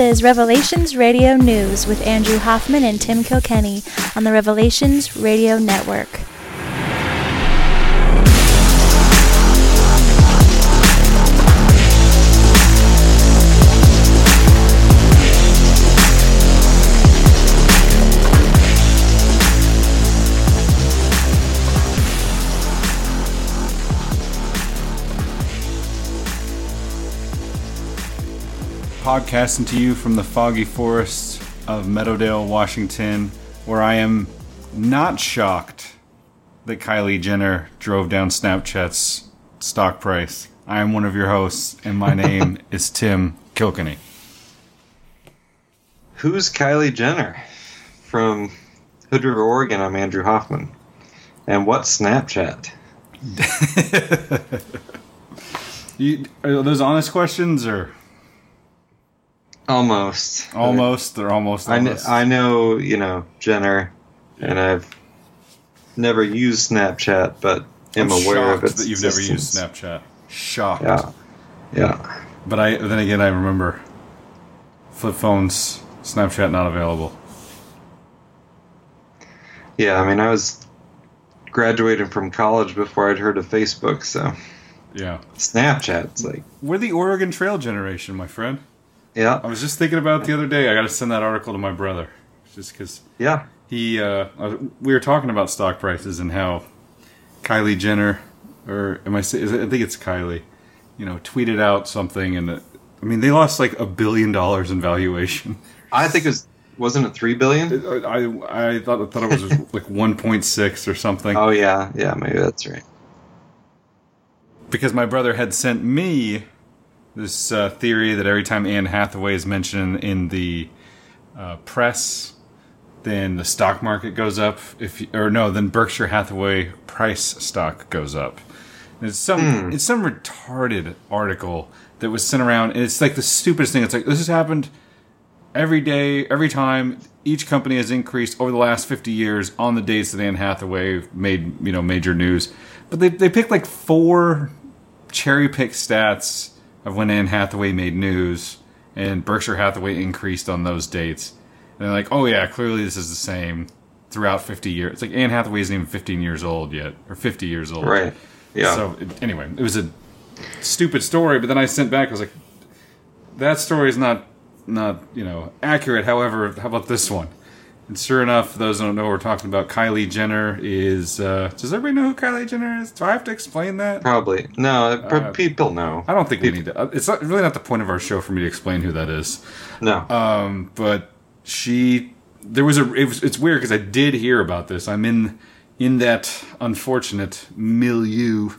is Revelations Radio News with Andrew Hoffman and Tim Kilkenny on the Revelations Radio Network. Podcasting to you from the foggy forest of Meadowdale, Washington, where I am not shocked that Kylie Jenner drove down Snapchat's stock price. I am one of your hosts, and my name is Tim Kilkenny. Who's Kylie Jenner? From Hood River, Oregon, I'm Andrew Hoffman. And what's Snapchat? you, are those honest questions or? Almost. Almost. They're almost. I, kn- I know, you know, Jenner, and I've never used Snapchat, but am I'm aware of shocked it. that you've never used Snapchat. Shocked. Yeah. Yeah. But I then again I remember flip phones, Snapchat not available. Yeah, I mean I was graduating from college before I'd heard of Facebook, so Yeah. Snapchat's like We're the Oregon Trail generation, my friend. Yeah. I was just thinking about it the other day. I got to send that article to my brother, just because Yeah. he. Uh, we were talking about stock prices and how Kylie Jenner, or am I? I think it's Kylie. You know, tweeted out something, and it, I mean they lost like a billion dollars in valuation. I think it was wasn't it three billion? I I thought I thought it was like one point six or something. Oh yeah, yeah, maybe that's right. because my brother had sent me this uh, theory that every time Anne Hathaway is mentioned in the uh, press, then the stock market goes up. If or no, then Berkshire Hathaway price stock goes up. And it's some it's some retarded article that was sent around, and it's like the stupidest thing. It's like this has happened every day, every time. Each company has increased over the last fifty years on the dates that Anne Hathaway made you know major news. But they they picked like four cherry pick stats of when Anne Hathaway made news, and Berkshire Hathaway increased on those dates. And they're like, oh yeah, clearly this is the same throughout 50 years. It's like Anne Hathaway isn't even 15 years old yet, or 50 years old. Right. Yeah. So it, anyway, it was a stupid story, but then I sent back. I was like, that story is not not you know accurate. However, how about this one? And sure enough, those who don't know, what we're talking about Kylie Jenner is. Uh, does everybody know who Kylie Jenner is? Do I have to explain that? Probably. No, Uh, people know. I don't think we need to. uh, It's not, really not the point of our show for me to explain who that is. No. Um, but she, there was a. It was, it's weird because I did hear about this. I'm in in that unfortunate milieu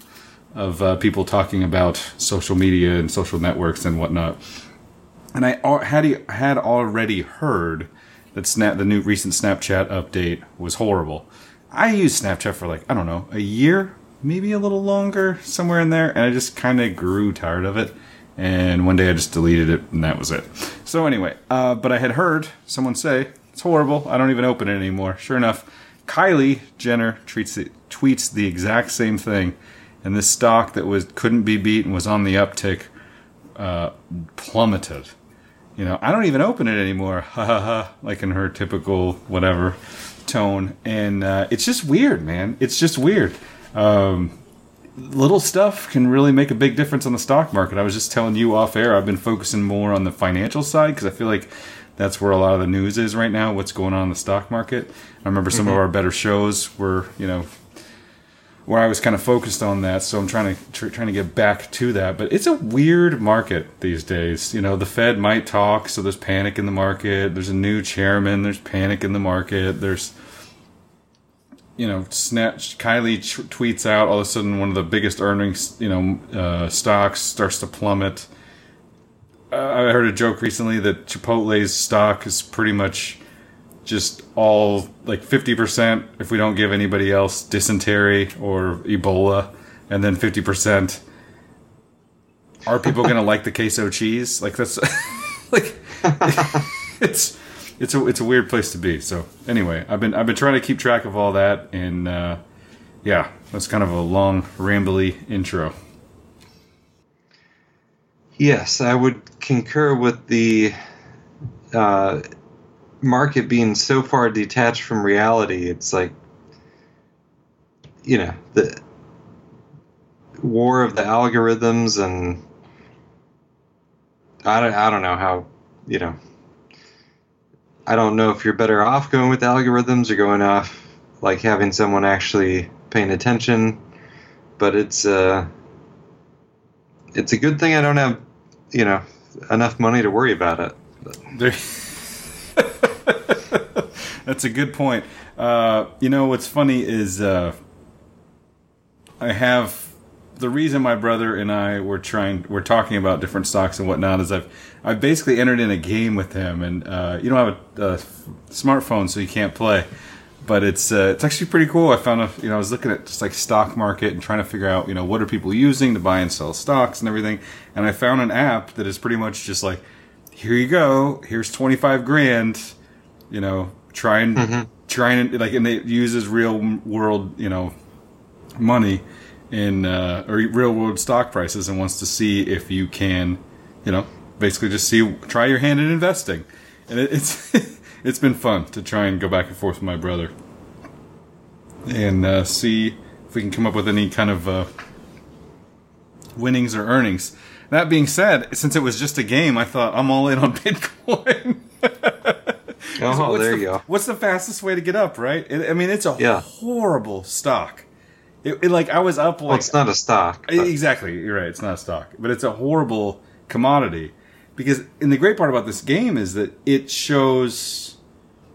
of uh, people talking about social media and social networks and whatnot. And I had had already heard that Snap, the new recent Snapchat update was horrible. I used Snapchat for like I don't know a year, maybe a little longer, somewhere in there, and I just kind of grew tired of it. And one day I just deleted it, and that was it. So anyway, uh, but I had heard someone say it's horrible. I don't even open it anymore. Sure enough, Kylie Jenner tweets the, tweets the exact same thing, and this stock that was couldn't be beat and was on the uptick uh, plummeted. You know, I don't even open it anymore. Ha ha ha! Like in her typical whatever tone, and uh, it's just weird, man. It's just weird. Um, little stuff can really make a big difference on the stock market. I was just telling you off air. I've been focusing more on the financial side because I feel like that's where a lot of the news is right now. What's going on in the stock market? I remember some of our better shows were, you know, where I was kind of focused on that. So I'm trying to tr- trying to get back to that. But it's a weird market these days. You know, the Fed might talk, so there's panic in the market. There's a new chairman. There's panic in the market. There's you know, Snap Kylie t- tweets out all of a sudden one of the biggest earnings, you know, uh, stocks starts to plummet. Uh, I heard a joke recently that Chipotle's stock is pretty much just all like 50% if we don't give anybody else dysentery or Ebola, and then 50% are people going to like the queso cheese? Like that's like it's it's a it's a weird place to be. So anyway, I've been I've been trying to keep track of all that, and uh, yeah, that's kind of a long rambly intro. Yes, I would concur with the uh, market being so far detached from reality, it's like you know the war of the algorithms and I don't, I don't know how you know I don't know if you're better off going with algorithms or going off like having someone actually paying attention but it's uh it's a good thing I don't have you know enough money to worry about it. There, that's a good point. Uh, you know what's funny is uh, I have the reason my brother and I were trying we're talking about different stocks and whatnot is I've I basically entered in a game with him and uh, you don't have a, a, smartphone so you can't play but it's uh, it's actually pretty cool I found a you know I was looking at just like stock market and trying to figure out you know what are people using to buy and sell stocks and everything and I found an app that is pretty much just like here you go here's 25 grand you know try and mm-hmm. try and like and it uses real world you know money in uh, or real world stock prices and wants to see if you can, you know, basically just see try your hand in investing, and it, it's it's been fun to try and go back and forth with my brother and uh, see if we can come up with any kind of uh, winnings or earnings. That being said, since it was just a game, I thought I'm all in on Bitcoin. oh, there the, you go. What's the fastest way to get up, right? I mean, it's a yeah. horrible stock. It, it, like I was up like well, it's not a stock. But. Exactly, you're right. It's not a stock, but it's a horrible commodity because. And the great part about this game is that it shows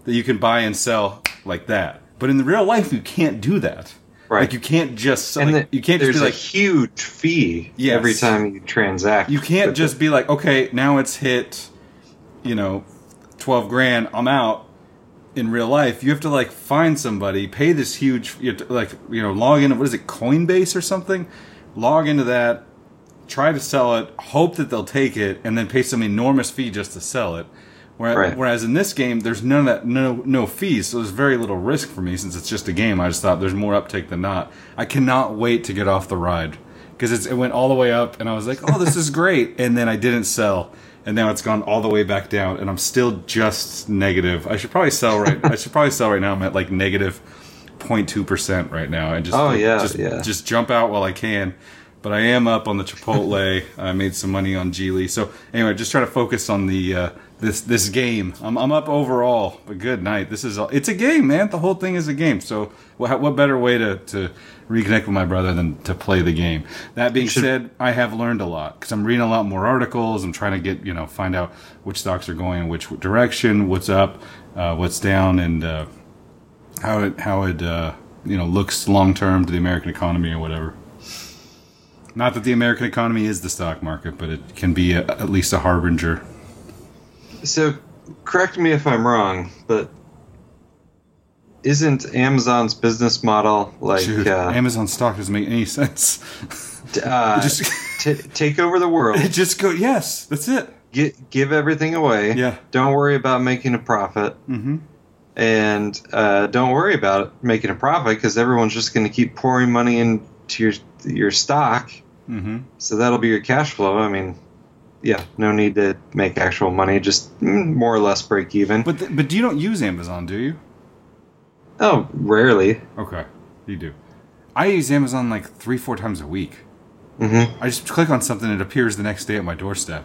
that you can buy and sell like that. But in the real life, you can't do that. Right. Like you can't just and like, the, you can't there's just be a like huge fee yes. every time you transact. You can't just it. be like, okay, now it's hit, you know, twelve grand. I'm out in real life, you have to like find somebody, pay this huge, you to, like you know, log into what is it, Coinbase or something, log into that, try to sell it, hope that they'll take it, and then pay some enormous fee just to sell it. Whereas, right. whereas in this game, there's none of that, no no fees, so there's very little risk for me since it's just a game. I just thought there's more uptake than not. I cannot wait to get off the ride because it went all the way up, and I was like, oh, this is great, and then I didn't sell and now it's gone all the way back down, and I'm still just negative. I should probably sell right. I should probably sell right now. I'm at like negative 0.2 percent right now, and just oh yeah, just, yeah. just jump out while I can. But I am up on the Chipotle. I made some money on Geely. So anyway, just try to focus on the uh, this this game. I'm, I'm up overall. But good night. This is a, it's a game, man. The whole thing is a game. So what, what better way to to reconnect with my brother than to play the game. That being should, said, I have learned a lot because I'm reading a lot more articles. I'm trying to get you know find out which stocks are going in which direction, what's up, uh, what's down, and uh, how it how it uh, you know looks long term to the American economy or whatever. Not that the American economy is the stock market, but it can be a, at least a harbinger. So, correct me if I'm wrong, but isn't Amazon's business model like Dude, uh, Amazon stock doesn't make any sense? uh, just t- take over the world. It just go. Yes, that's it. Get, give everything away. Yeah. Don't worry about making a profit. Mm-hmm. And uh, don't worry about making a profit because everyone's just going to keep pouring money into your your stock. Mm-hmm. So that'll be your cash flow. I mean, yeah, no need to make actual money. Just mm, more or less break even. But th- but you don't use Amazon, do you? Oh, rarely. Okay, you do. I use Amazon like three, four times a week. Mm-hmm. I just click on something, it appears the next day at my doorstep.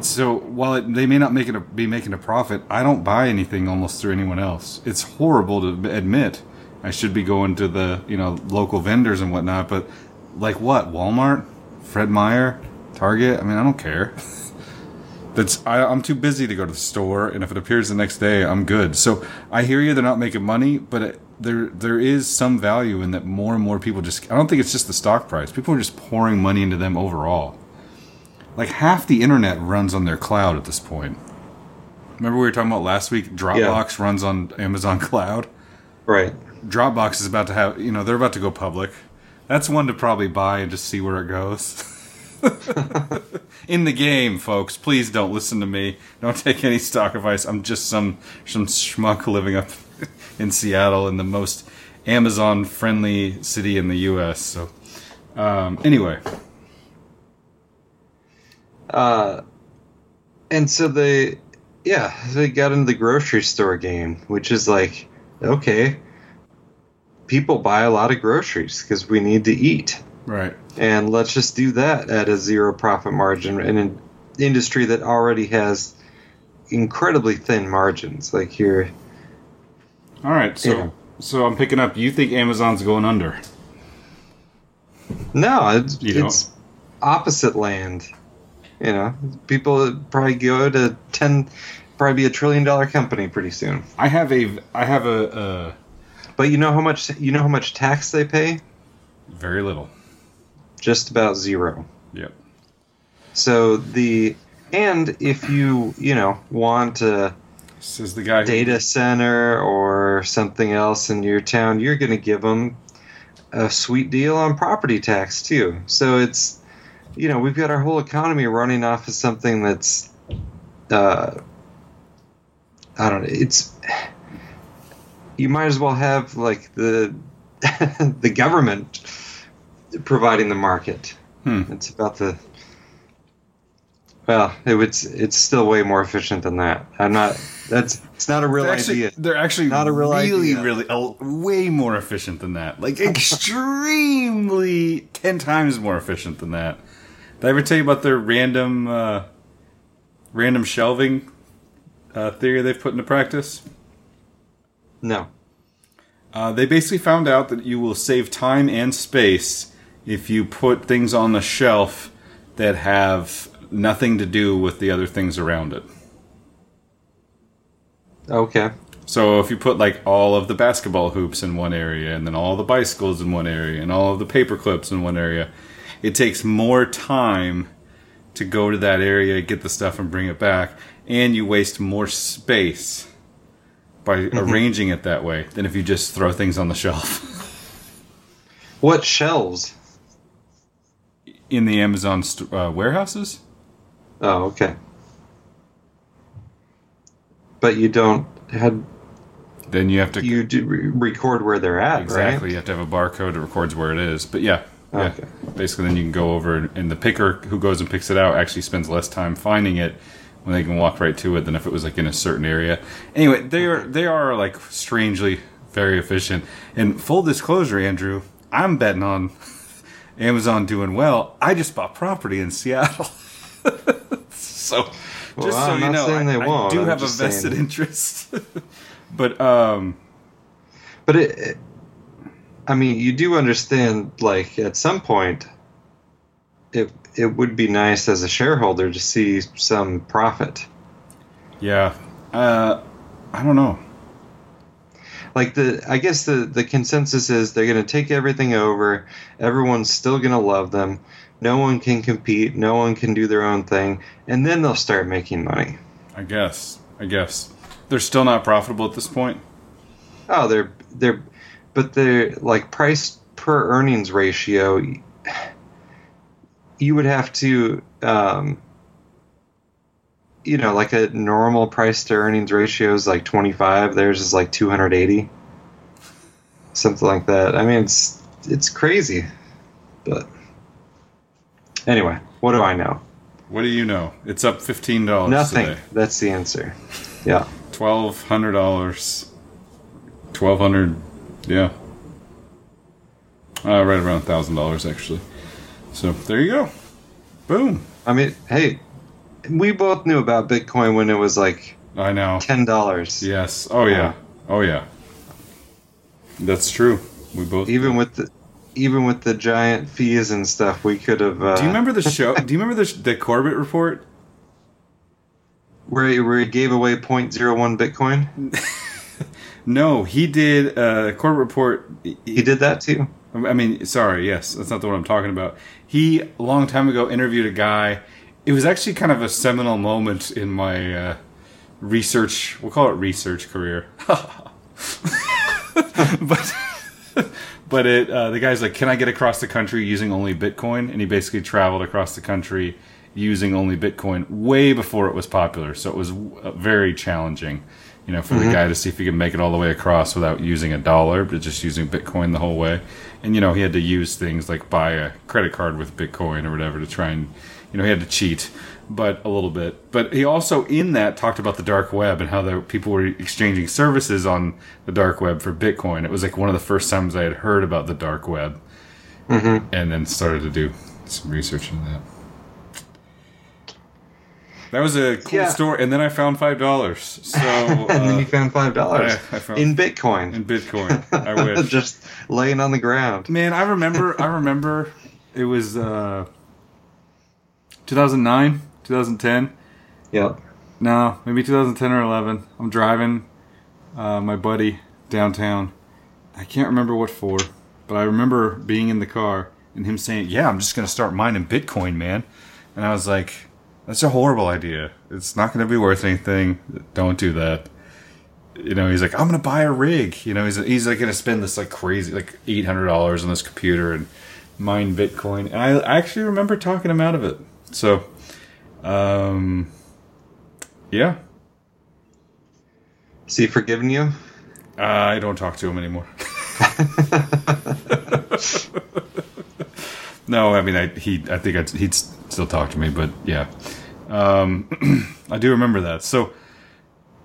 So while it, they may not make it a, be making a profit, I don't buy anything almost through anyone else. It's horrible to admit. I should be going to the you know local vendors and whatnot, but like what Walmart, Fred Meyer, Target. I mean, I don't care. That's I, I'm too busy to go to the store, and if it appears the next day, I'm good. So I hear you; they're not making money, but it, there there is some value in that. More and more people just I don't think it's just the stock price. People are just pouring money into them overall. Like half the internet runs on their cloud at this point. Remember we were talking about last week? Dropbox yeah. runs on Amazon Cloud. Right. Dropbox is about to have you know they're about to go public. That's one to probably buy and just see where it goes. in the game, folks. Please don't listen to me. Don't take any stock advice. I'm just some some schmuck living up in Seattle in the most Amazon friendly city in the U.S. So, um, anyway, uh, and so they, Yeah, they got into the grocery store game, which is like, okay, people buy a lot of groceries because we need to eat. Right. And let's just do that at a zero profit margin in an industry that already has incredibly thin margins. Like you're, All right. So Yeah. so I'm picking up. You think Amazon's going under? no, it's, it's opposite land. You know, people probably go to 10, probably be a trillion dollar company pretty soon. I have a I have a, uh But you know how much, you know how much tax they pay? very little. Just about zero. Yep. So the and if you you know want a Says the guy. who- data center or something else in your town, you're going to give them a sweet deal on property tax too. So it's you know we've got our whole economy running off of something that's uh, I don't know. It's you might as well have like the the government providing the market. Hmm. It's about the well, it, it's it's still way more efficient than that. I'm not. That's it's not a real They're actually, idea. they're actually Not a real really, idea. really, uh, way more efficient than that. Like extremely ten times more efficient than that. Did I ever tell you about their random, uh, random shelving uh, theory they've put into practice? No. Uh, they basically found out that you will save time and space if you put things on the shelf that have nothing to do with the other things around it. Okay. So if you put like all of the basketball hoops in one area and then all the bicycles in one area and all of the paper clips in one area, it takes more time to go to that area, get the stuff and bring it back, and you waste more space by mm-hmm. arranging it that way than if you just throw things on the shelf. What shelves? In the Amazon st- uh, warehouses? Oh, okay. But you don't had Then you have to you do re- record where they're at, exactly. right? You have to have a barcode that records where it is. But yeah, yeah. Okay. Basically, then you can go over, and the picker who goes and picks it out actually spends less time finding it when they can walk right to it than if it was like in a certain area. Anyway, they are they are like strangely very efficient. And full disclosure, Andrew, I'm betting on Amazon doing well. I just bought property in Seattle, so just Well, so I'm you know, I, they I do I'm have a vested saying- interest. but um, But it, it- I mean, you do understand. Like at some point, it it would be nice as a shareholder to see some profit. yeah, uh, I don't know. Like the i guess the the consensus is they're going to take everything over. Everyone's still going to love them. No one can compete. No one can do their own thing. And then they'll start making money. I guess. I guess. They're still not profitable at this point. oh they're they're but they're like price per earnings ratio you would have to um you know like a normal price to earnings ratio is like 25 theirs is like 280 something like that i mean it's it's crazy but anyway what do i know What do you know? It's up fifteen dollars nothing today. that's the answer yeah Twelve hundred dollars. Twelve hundred. Yeah. Uh, right around thousand dollars actually. So there you go. Boom. i mean hey we both knew about bitcoin when it was like I know. $10 Yes. Oh yeah. Oh yeah. That's true. We both. even with the even with the giant fees and stuff we could have uh, do you remember the show? do you remember the the Corbett report? where he, where he gave away 0.01 bitcoin No, he did. Uh, Corbett report. he did that too I mean, sorry, yes, that's not the one I'm talking about. He a long time ago interviewed a guy. It was actually kind of a seminal moment in my uh, research. We'll call it research career. but but it uh, the guy's like, "Can I get across the country using only Bitcoin?" And he basically traveled across the country using only Bitcoin way before it was popular. So it was uh, very challenging, you know, for the guy to see if he could make it all the way across without using a dollar, but just using Bitcoin the whole way. And you know, he had to use things like buy a credit card with Bitcoin or whatever to try and, you know, he had to cheat. but a little bit. But he also in that talked about the dark web and how the people were exchanging services on the dark web for Bitcoin. It was like one of the first times I had heard about the dark web, Mm-hmm. and then started to do some research into that. That was a cool Yeah. story, and then I found five dollars. So and then uh, you found five dollars I- I found- in Bitcoin, in Bitcoin, I wish. just laying on the ground. Man, I remember. I remember. It was uh, 2009, 2010. Yep. No, maybe 2010 or 11. I'm driving uh, my buddy downtown. I can't remember what for, but I remember being in the car and him saying, "Yeah, I'm just gonna start mining Bitcoin, man." And I was like, "That's a horrible idea. It's not gonna be worth anything. Don't do that." You know, he's like, "I'm gonna buy a rig." You know, he's he's like gonna spend this like crazy like eight hundred dollars on this computer and mine Bitcoin. And I actually remember talking him out of it. So, um, yeah, Has he forgiven you? I don't talk to him anymore. no, I mean, I he, I think I'd, he'd still talk to me, but yeah, um, I do remember that. So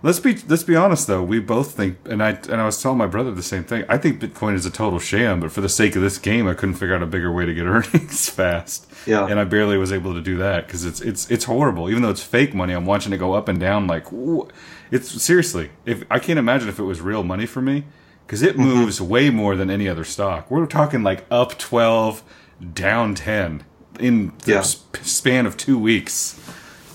let's be let's be honest, though. We both think, and I and I was telling my brother the same thing. I think Bitcoin is a total sham, but for the sake of this game, I couldn't figure out a bigger way to get earnings fast. Yeah. and I barely was able to do that because it's it's it's horrible. Even though it's fake money, I'm watching it go up and down. Like, it's seriously. If I can't imagine if it was real money for me, because it mm-hmm. moves way more than any other stock. We're talking like up twelve, down ten in the Yeah. sp- span of two weeks.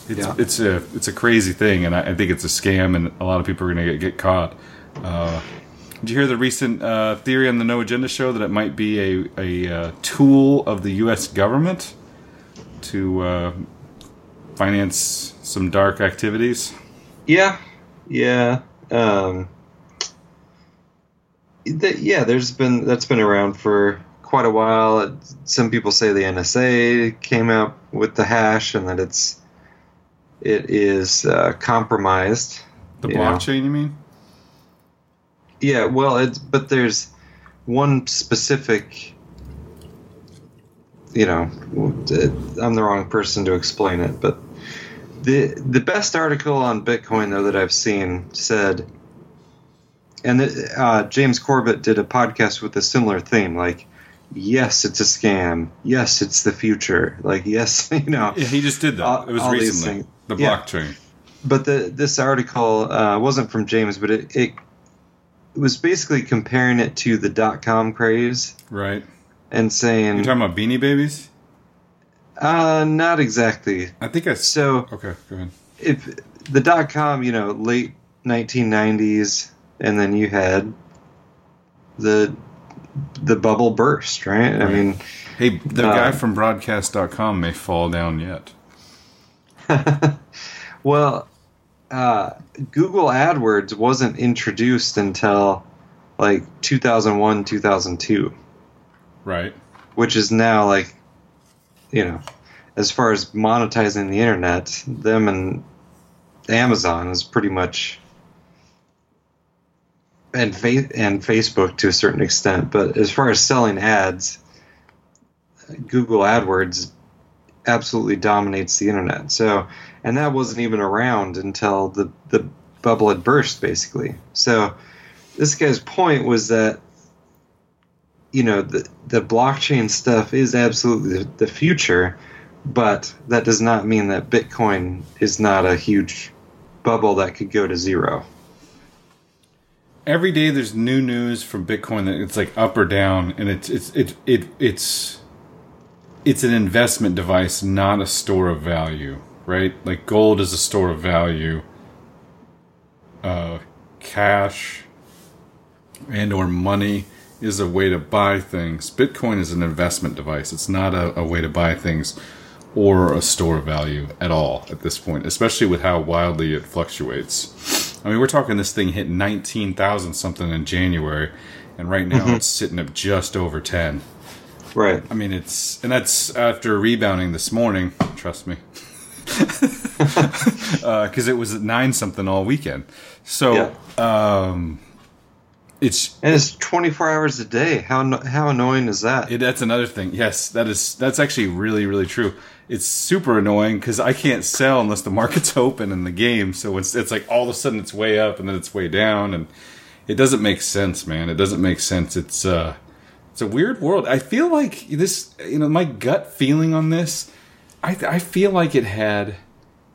It's Yeah. it's a it's a crazy thing, and I, I think it's a scam, and a lot of people are going to get, get caught. Uh, did you hear the recent uh, theory on the No Agenda show that it might be a a uh, tool of the U.S. government to uh, finance some dark activities? Yeah, yeah. Um, th- yeah, there's been that's been around for quite a while. Some people say the NSA came out with the hash and that it's it is uh, compromised. The Yeah. blockchain, you mean? Yeah, well, it's but there's one specific. You know, I'm the wrong person to explain it, but the the best article on Bitcoin though that I've seen said, and uh, James Corbett did a podcast with a similar theme, like, yes, it's a scam, yes, it's the future, like, yes, you know, Yeah, he just did that. All- it was recently. The Yeah. blockchain. but the this article uh, wasn't from James, but it, it it was basically comparing it to the dot com craze Right. and saying, You're talking about Beanie Babies? uh, not exactly. I think I. So Okay, go ahead. if the dot com, you know, late 1990s, and then you had the the bubble burst, right? I mean, Hey, the Uh, guy from broadcast.com may fall down yet. well, uh, Google AdWords wasn't introduced until like 2001, 2002. Right. which is now like you know as far as monetizing the internet them and amazon is pretty much and fa- and facebook to a certain extent but as far as selling ads google adwords absolutely dominates the internet so and that wasn't even around until the the bubble had burst basically so this guy's point was that you know the the blockchain stuff is absolutely the, future, but that does not mean that Bitcoin is not a huge bubble that could go to zero. Every day there's new news from Bitcoin that it's like up or down, and it's it's it, it it's it's an investment device, not a store of value, right? Like gold is a store of value. Uh, cash and or money is a way to buy things. Bitcoin is an investment device. It's not a, a way to buy things or a store of value at all at this point, especially with how wildly it fluctuates. I mean, we're talking this thing hit 19,000 something in January, and right now it's sitting up just over 10. Right. I mean, it's, and that's after rebounding this morning, trust me. Because it was at nine something all weekend. So, um, it's And it's 24 hours a day. How how annoying is that? It, that's another thing. Yes, that is that's actually really really true. It's super annoying because I can't sell unless the market's open in the game. So it's it's like all of a sudden it's way up and then it's way down, and it doesn't make sense, man. It doesn't make sense. It's uh, it's a weird world. I feel like this. You know, my gut feeling on this, I I feel like it had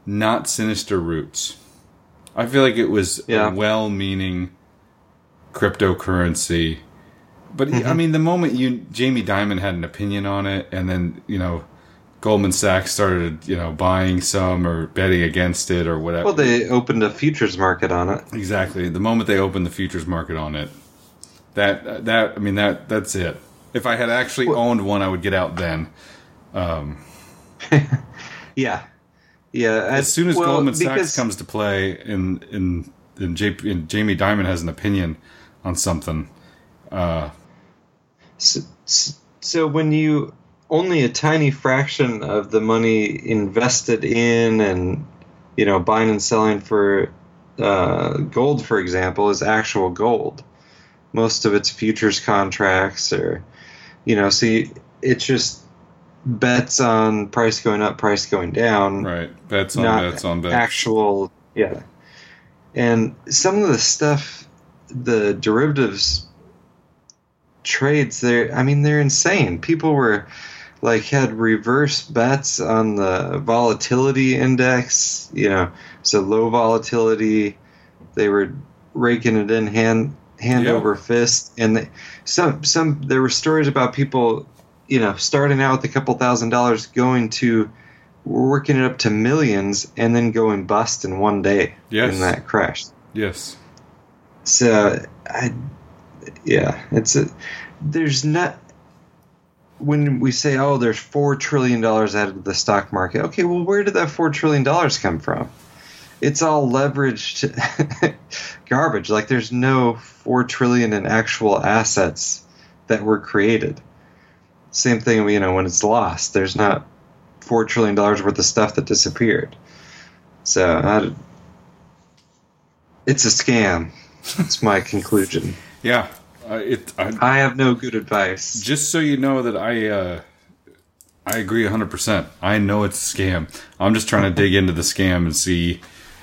not sinister roots. I feel like it was Yeah. a well-meaning cryptocurrency. But I mm-hmm. mean, the moment you Jamie Dimon had an opinion on it, and then you know Goldman Sachs started you know buying some or betting against it or whatever. well, they opened a futures market on it. exactly the moment they opened the futures market on it, that that I mean that that's it. If I had actually owned one, I would get out then. Um, Yeah, yeah. As soon as well, Goldman Sachs comes to play, and and and, JP, and Jamie Dimon has an opinion on something. So, so when you only a tiny fraction of the money invested in and you know buying and selling for uh, gold, for example, is actual gold. Most of it's futures contracts, or you know, see, it's just bets on price going up, price going down. Right, bets on bets on bets. actual yeah. And some of the stuff the derivatives trades they're i mean they're insane. People were like had reverse bets on the volatility index you know so low volatility. They were raking it in hand hand Yeah. over fist and they, some some there were stories about people you know starting out with a couple thousand dollars going to working it up to millions and then going bust in one day Yes. in that crash yes. so I, yeah, it's a, there's not when we say oh there's four trillion dollars out of the stock market. Okay, well where did that four trillion dollars come from? It's all leveraged garbage. Like there's no four trillion in actual assets that were created. Same thing, you know, when it's lost, there's not four trillion dollars worth of stuff that disappeared. So I, it's a scam. That's my conclusion. Yeah, uh, it. I, I have no good advice. just so you know that I, uh, I agree hundred percent. I know it's a scam. I'm just trying to dig into the scam and see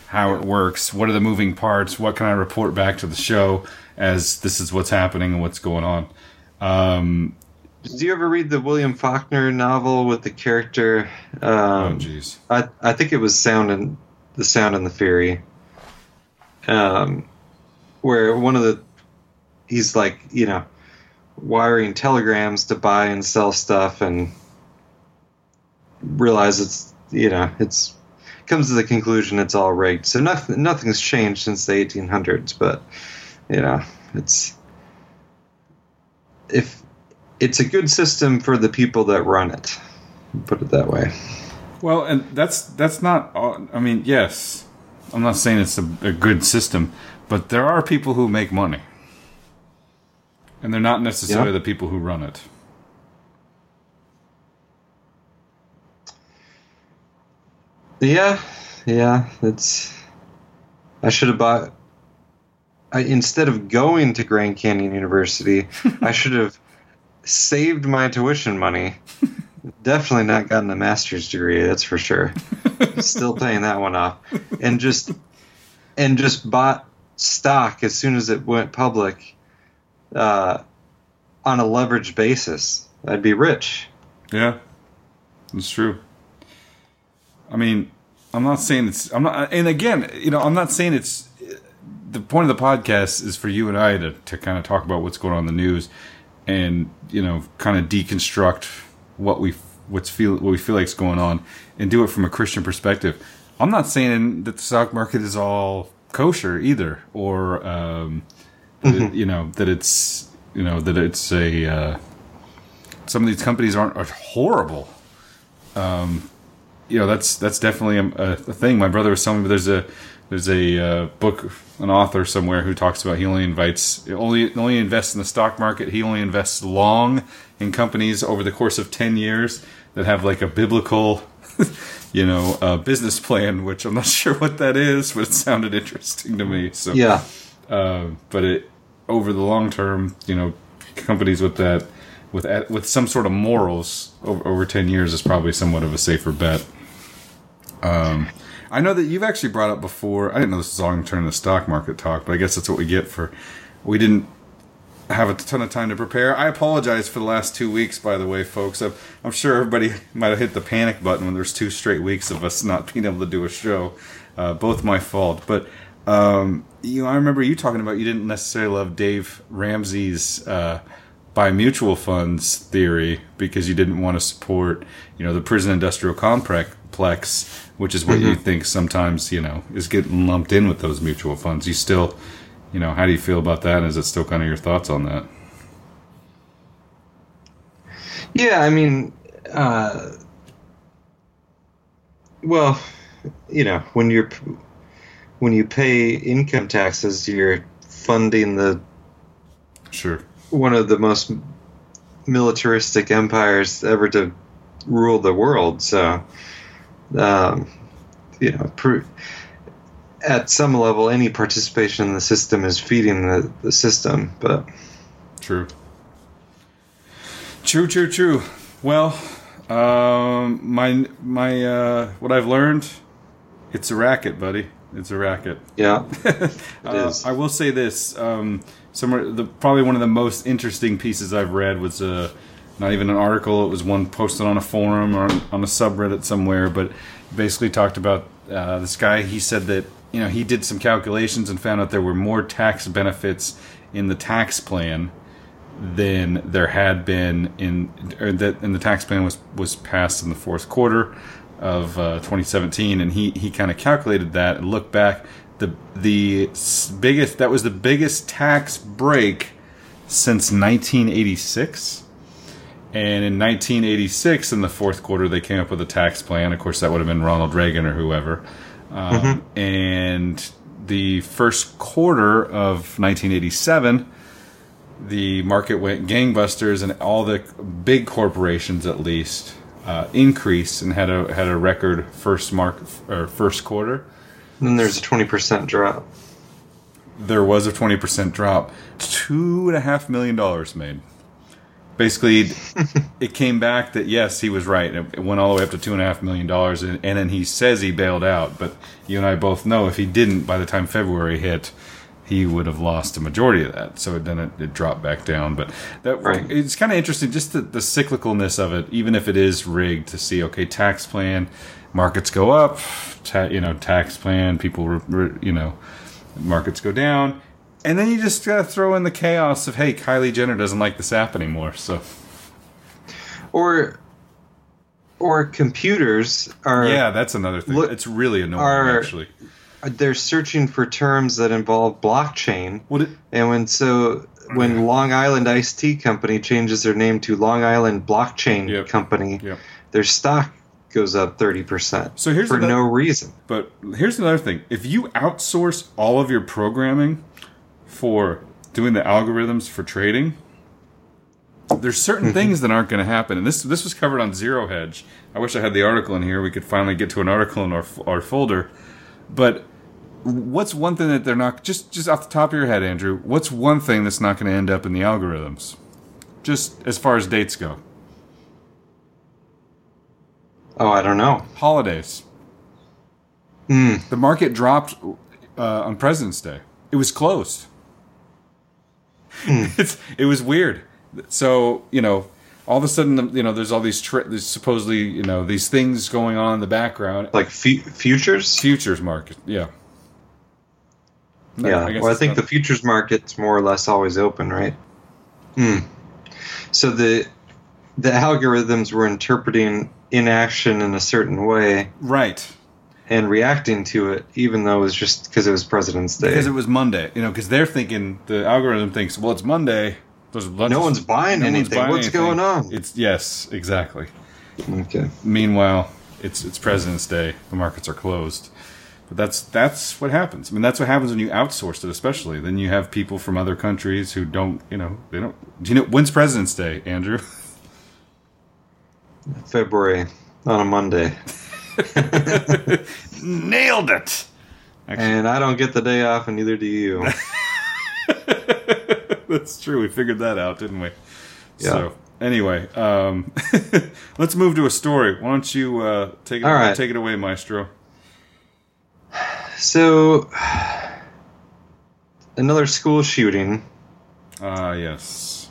how it works. What are the moving parts? What can I report back to the show as this is what's happening and what's going on? Um, Did you ever read the William Faulkner novel with the character? oh, Um, jeez. I I think it was Sound and the Sound and the Fury. Um, where one of the he's like you know wiring telegrams to buy and sell stuff and realize it's you know it's comes to the conclusion it's all rigged. So nothing nothing's changed since the 1800s, but you know it's if it's a good system for the people that run it. Put it that way. Well, and that's that's not. all- I mean, yes, I'm not saying it's a, a good system, but there are people who make money, and they're not necessarily Yeah. the people who run it. Yeah, yeah, it's. I should have bought. I, instead of going to Grand Canyon University, I should have saved my tuition money. Definitely not gotten a master's degree, that's for sure. Still paying that one off, and just and just bought stock as soon as it went public, uh, on a leveraged basis. I'd be rich. Yeah, it's true. I mean, I'm not saying it's. I'm not. And again, you know, I'm not saying it's. The point of the podcast is for you and I to to kind of talk about what's going on in the news, and you know, kind of deconstruct what we what's feel what we feel like is going on, and do it from a Christian perspective. I'm not saying that the stock market is all kosher either, or um, it- you know that it's you know that it's a. Uh, some of these companies aren't are horrible. Um, you know, that's that's definitely a, a, thing. My brother was telling me there's a there's a uh, book, an author somewhere who talks about he only invites only only invests in the stock market. He only invests long in companies over the course of ten years that have like a biblical, you know, uh, business plan. Which I'm not sure what that is, but it sounded interesting to me. So Yeah. uh, but it, over the long term, you know, companies with that with with some sort of morals over, over ten years is probably somewhat of a safer bet. Um, I know that you've actually brought up before. I didn't know this was all going to turn into stock market talk, but I guess that's what we get for we didn't have a ton of time to prepare. I apologize for the last two weeks, by the way, folks. I'm, I'm sure everybody might have hit the panic button when there's two straight weeks of us not being able to do a show. Uh, both my fault, but um, you know, I remember you talking about you didn't necessarily love Dave Ramsey's uh, buy mutual funds theory because you didn't want to support, you know, the prison industrial complex, which is what mm-hmm. you think sometimes you know is getting lumped in with those mutual funds. You still you know, how do you feel about that? Is it still kind of your thoughts on that? Yeah, I mean, uh, well, you know, when you're when you pay income taxes, you're funding the sure one of the most militaristic empires ever to rule the world. So, um, you know, at some level, any participation in the system is feeding the, the system. But true, true, true, true. Well, um, my my uh, what I've learned, it's a racket, buddy. It's a racket. Yeah, it uh, is. I will say this: um, somewhere, the probably one of the most interesting pieces I've read was a. Not even an article. It was one posted on a forum or on a subreddit somewhere, but basically talked about uh, this guy. He said that you know, he did some calculations and found out there were more tax benefits in the tax plan than there had been in that and the tax plan was was passed in the fourth quarter of uh, 2017 and he he kind of calculated that and looked back the the biggest that was the biggest tax break since 1986 and in 1986 in the fourth quarter they came up with a tax plan of course that would have been Ronald Reagan or whoever um, mm-hmm. And the first quarter of 1987, the market went gangbusters, and all the big corporations, at least, uh, increased and had a had a record first mark or first quarter. And then there's a 20% drop. There was a 20% drop. Two and a half million dollars made basically it came back that yes he was right. It went all the way up to two and a half million dollars and, and then he says he bailed out. But you and i both know if he didn't by the time february hit he would have lost a majority of that. So then it, it dropped back down. But that right. it's kind of interesting just the, the cyclicalness of it even if it is rigged to see okay tax plan markets go up ta- you know tax plan people re, re, you know markets go down and then you just gotta throw in the chaos of hey, Kylie Jenner doesn't like this app anymore, so. Or, or computers are. Yeah, that's another thing. Look, it's really annoying, are, actually. They're searching for terms that involve blockchain, it, and when so when Long Island Iced Tea Company changes their name to Long Island Blockchain yep, Company, yep. their stock goes up 30% so here's for another, no reason. But here's another thing. If you outsource all of your programming for doing the algorithms for trading, there's certain things that aren't going to happen. And this this was covered on Zero Hedge. I wish I had the article in here. We could finally get to an article in our our folder. But what's one thing that they're not just just off the top of your head, Andrew? What's one thing that's not going to end up in the algorithms? Just as far as dates go. Oh, I don't know. Holidays. Mm. The market dropped uh, on President's Day. It was closed. Mm. it's it was weird. So you know, all of a sudden, you know, there's all these tri- there's supposedly you know these things going on in the background, like f- futures, futures market, yeah. No, yeah, I well, I think not... the futures market's more or less always open, right? Hmm. So the the algorithms were interpreting inaction in a certain way, right? And reacting to it, even though it was just because it was President's Day. Because it was Monday, you know, because they're thinking the algorithm thinks, well, it's Monday. There's no one's buying no anything. One's buying What's anything. going on? It's yes, exactly. Okay. Meanwhile, it's it's President's Day. The markets are closed. But that's that's what happens. I mean, that's what happens when you outsource it, especially. Then you have people from other countries who don't, you know, they don't. Do you know when's President's Day, Andrew? February on a Monday. Nailed it. Actually. And I don't get the day off, and neither do you. That's true. We figured that out, didn't we? Yeah. So anyway, um, let's move to a story. Why don't you uh, take it, All right. take it away, Maestro? So, another school shooting. Ah, yes.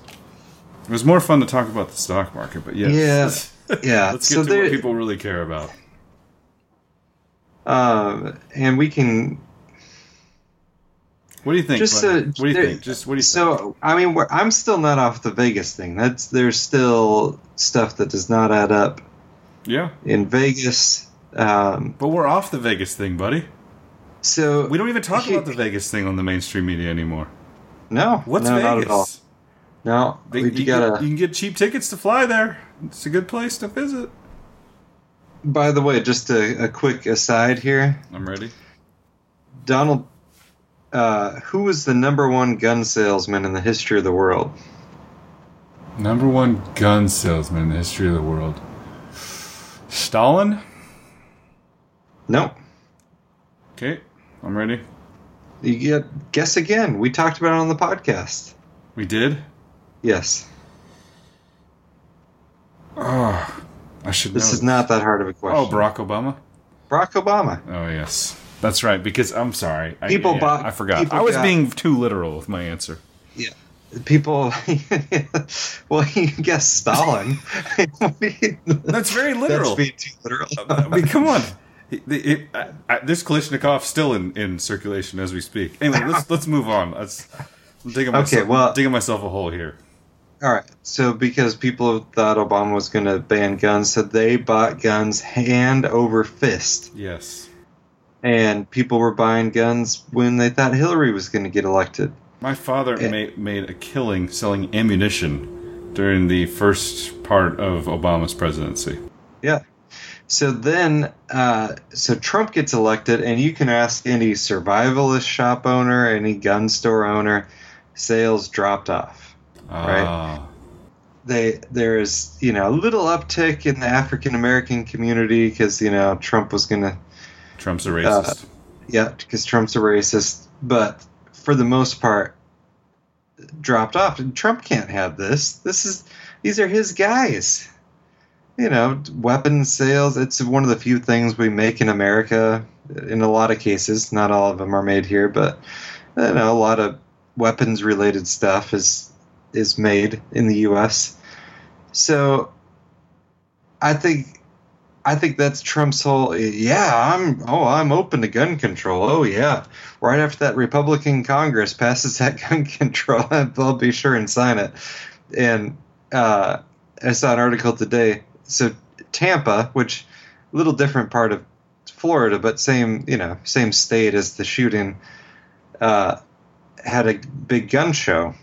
It was more fun to talk about the stock market, but yes. Yeah, yeah. Let's get so to there, what people really care about. Um, and we can What do you think? just uh, what do you there- think? Just what do you think? so I mean, we're, I'm still not off the Vegas thing. That's there's still stuff that does not add up Yeah, in Vegas. Um, but we're off the Vegas thing, buddy. so We don't even talk He- about the Vegas thing on the mainstream media anymore. no, What's no, not at all. Vegas? No, They- you, gotta. get, you can get cheap tickets to fly there. It's a good place to visit. By the way, just a, a quick aside here. I'm ready. Donald, uh, who was the number one gun salesman in the history of the world? Number one gun salesman in the history of the world. Stalin? No, Okay, I'm ready. you get guess again. We talked about it on the podcast. We did? Yes, Oh, I should this is not that hard of a oh, question. Oh, Barack Obama? Barack Obama. Oh, yes. That's right, because I'm sorry. I, People yeah, bought- I forgot. I was got- being too literal with my answer. Yeah, people, well, you guess Stalin. What do you- That's very literal. That's being too literal. I mean, come on. It, it, I, I, this Kalashnikov still in, in circulation as we speak. Anyway, let's let's move on. Let's I'm digging Okay, well- digging myself a hole here. All right. So because people thought Obama was going to ban guns, so they bought guns hand over fist, Yes, and people were buying guns when they thought Hillary was going to get elected. my father Eh. made made a killing selling ammunition during the first part of Obama's presidency. Yeah. So then, uh, so Trump gets elected, and you can ask any survivalist shop owner, any gun store owner, sales dropped off. Ah, They there is you know a little uptick in the African American community because you know Trump was going to Trump's a racist. yeah because Trump's a racist, but for the most part, dropped off. And Trump can't have this. This is these are his guys. You know, weapons sales. It's one of the few things we make in America. In a lot of cases, not all of them are made here, but you know, a lot of weapons related stuff is is made in the U.S. So, I think I think that's Trump's whole. Yeah, I'm. Oh, I'm open to gun control. Oh, yeah. Right after that Republican Congress passes that gun control, they'll be sure and sign it. And uh, I saw an article today. So Tampa, which a little different part of Florida, but same you know same state as the shooting, uh, had a big gun show.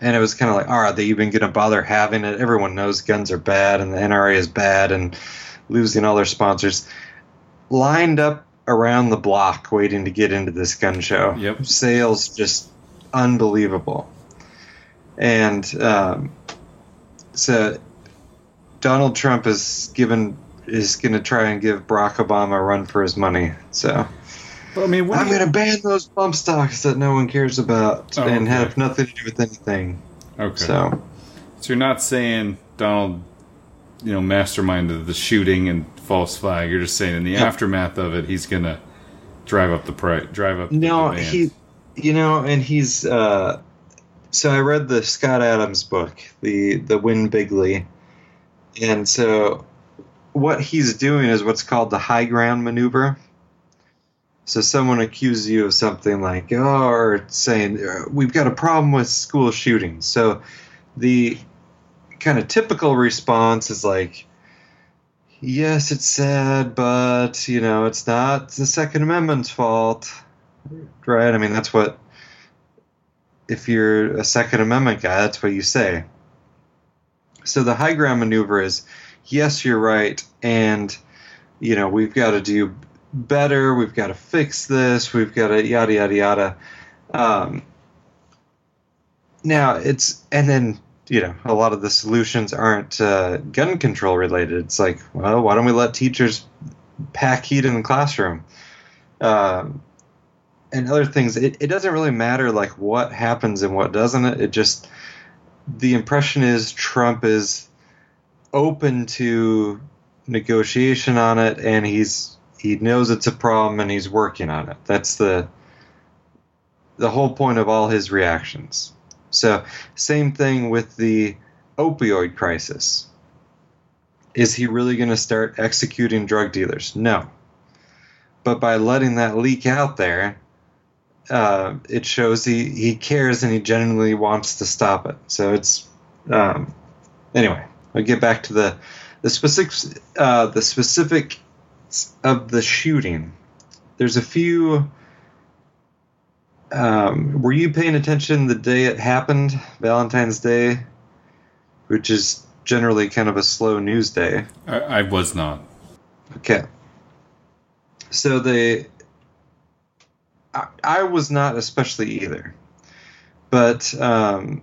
And it was kind of like, oh, are they even going to bother having it? Everyone knows guns are bad and the NRA is bad and losing all their sponsors. Lined up around the block waiting to get into this gun show. Yep. Sales just unbelievable. And um, so Donald Trump is given is going to try and give Barack Obama a run for his money. So But I mean, I'm going to ban those bump stocks that no one cares about Oh, and okay. have nothing to do with anything. okay. So So you're not saying Donald, you know, masterminded the shooting and false flag. You're just saying in the Yeah. aftermath of it, he's gonna drive up the price, drive up. no, he, you know, and he's. Uh, so I read the Scott Adams book, the the Win Bigly, and so what he's doing is what's called the high ground maneuver. So someone accuses you of something like, oh, or saying uh, we've got a problem with school shootings. So the kind of typical response is like, yes, it's sad, but you know, it's not the Second Amendment's fault, right? I mean, that's what if you're a Second Amendment guy, that's what you say. So the high ground maneuver is, yes, you're right, and you know we've got to do better. We've got to fix this. We've got to yada yada yada. Um, now it's and then you know a lot of the solutions aren't uh, gun control related. It's like, well, why don't we let teachers pack heat in the classroom? Um, and other things. It, it doesn't really matter like what happens and what doesn't. It, it just the impression is Trump is open to negotiation on it, and he's he knows it's a problem and he's working on it. That's the the whole point of all his reactions. So, same thing with the opioid crisis. Is he really going to start executing drug dealers? No. But by letting that leak out there, uh, it shows he, he cares and he genuinely wants to stop it. So it's um, anyway. I'll get back to the the specifics uh, the specific of the shooting. There's a few. Um, were you paying attention the day it happened, Valentine's Day, which is generally kind of a slow news day? I, I was not. Okay. So they. I, I was not especially either. But um,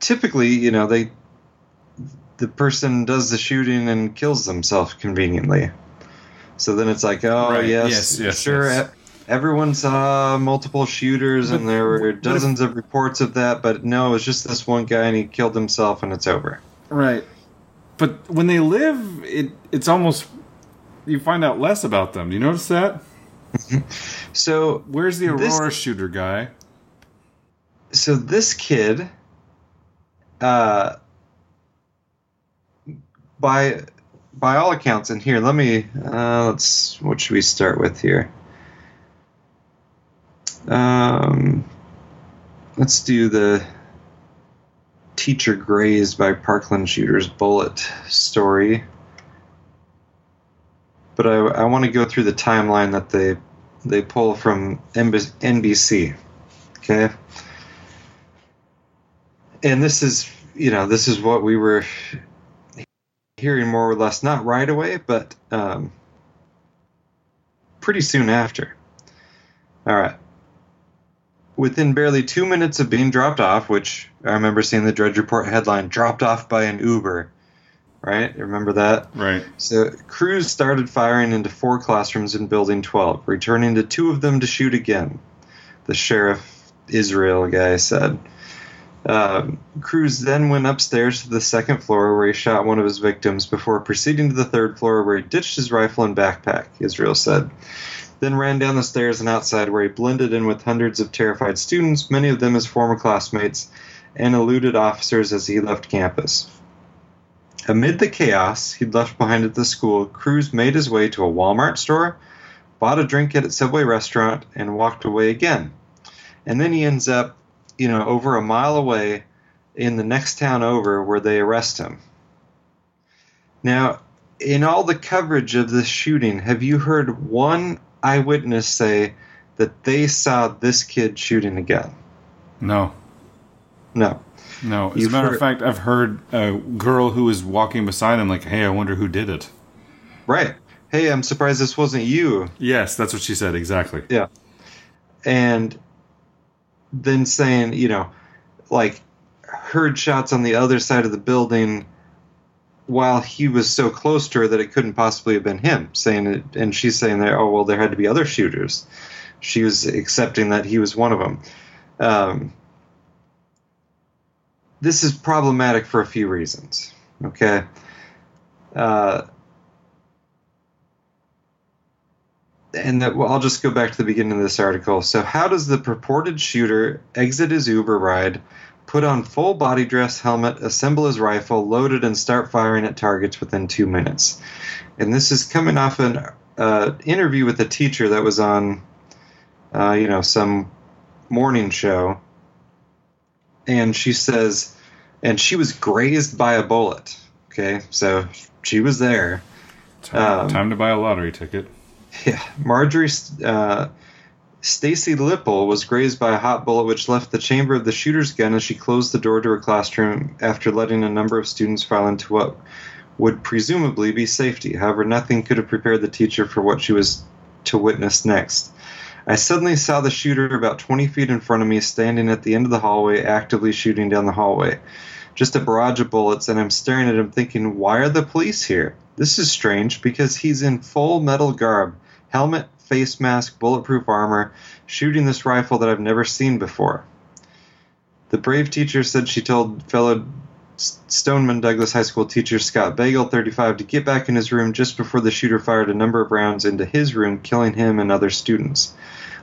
typically, you know, they. The person does the shooting and kills themselves conveniently. So then it's like, oh, Right. yes, Yes, yes, sure. yes. Everyone saw multiple shooters, and there were but if- dozens of reports of that. But no, it's just this one guy, and he killed himself, and it's over. Right. But when they live, it it's almost you find out less about them. Do you notice that? So Where's the This- Aurora shooter guy? so this kid uh by by all accounts and here. Let me uh let's what should we start with here? Um let's do the teacher grazed by parkland shooter's bullet story. But i i want to go through the timeline that they they pull from nbc okay? And this is you know this is what we were hearing more or less not right away but um, pretty soon after all right within barely two minutes of being dropped off which i remember seeing the drudge report headline dropped off by an uber right remember that Right. so Cruz started firing into four classrooms in Building 12, returning to two of them to shoot again. The sheriff Israel guy said. Um, Cruz then went upstairs to the second floor where he shot one of his victims before proceeding to the third floor where he ditched his rifle and backpack, Israel said. Then ran down the stairs and outside where he blended in with hundreds of terrified students, many of them his former classmates, and eluded officers as he left campus. Amid the chaos he'd left behind at the school, Cruz made his way to a Walmart store, bought a drink at a Subway restaurant, and walked away again. And then he ends up, you know, over a mile away in the next town over where they arrest him. Now, in all the coverage of this shooting, have you heard one eyewitness say that they saw this kid shooting again? No. No. No. As a You've matter of fact, I've heard a girl who was walking beside him like, "Hey, I wonder who did it." Right. Hey, I'm surprised this wasn't you. Yes, that's what she said exactly. Yeah. And then saying, you know, like heard shots on the other side of the building while he was so close to her that it couldn't possibly have been him saying it and she's saying that oh well there had to be other shooters. She was accepting that he was one of them. Um, this is problematic for a few reasons okay? Uh, and that well, I'll just go back to the beginning of this article. So, how does the purported shooter exit his Uber ride, put on full body dress, helmet, assemble his rifle, load it, and start firing at targets within two minutes? And this is coming off an uh, interview with a teacher that was on, uh, you know, some morning show, and she says, and she was grazed by a bullet. Okay, so she was there. Time, Um, time to buy a lottery ticket. Yeah, Marjorie uh, Stacy Lippel was grazed by a hot bullet which left the chamber of the shooter's gun as she closed the door to her classroom after letting a number of students file into what would presumably be safety. However, nothing could have prepared the teacher for what she was to witness next. I suddenly saw the shooter about 20 feet in front of me, standing at the end of the hallway, actively shooting down the hallway. Just a barrage of bullets, and I'm staring at him thinking, why are the police here? This is strange because he's in full metal garb helmet, face mask, bulletproof armor, shooting this rifle that I've never seen before. The brave teacher said she told fellow Stoneman Douglas High School teacher Scott Beigel, 35, to get back in his room just before the shooter fired a number of rounds into his room, killing him and other students.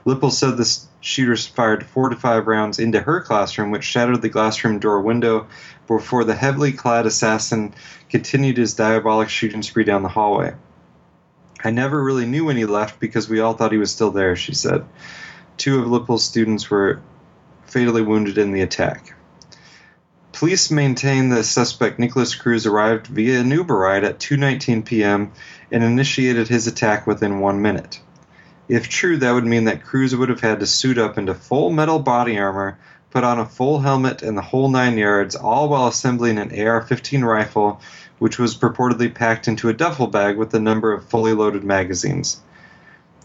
Lippel said the shooters fired four to five rounds into her classroom, which shattered the classroom door window before the heavily clad assassin continued his diabolic shooting spree down the hallway. I never really knew when he left because we all thought he was still there, she said. Two of Lippel's students were fatally wounded in the attack. Police maintain the suspect Nikolas Cruz arrived via an Uber ride at 2:19 p.m. and initiated his attack within 1 minute. If true, that would mean that Cruz would have had to suit up into full metal body armor, put on a full helmet and the whole 9 yards, all while assembling an AR-15 rifle which was purportedly packed into a duffel bag with a number of fully loaded magazines.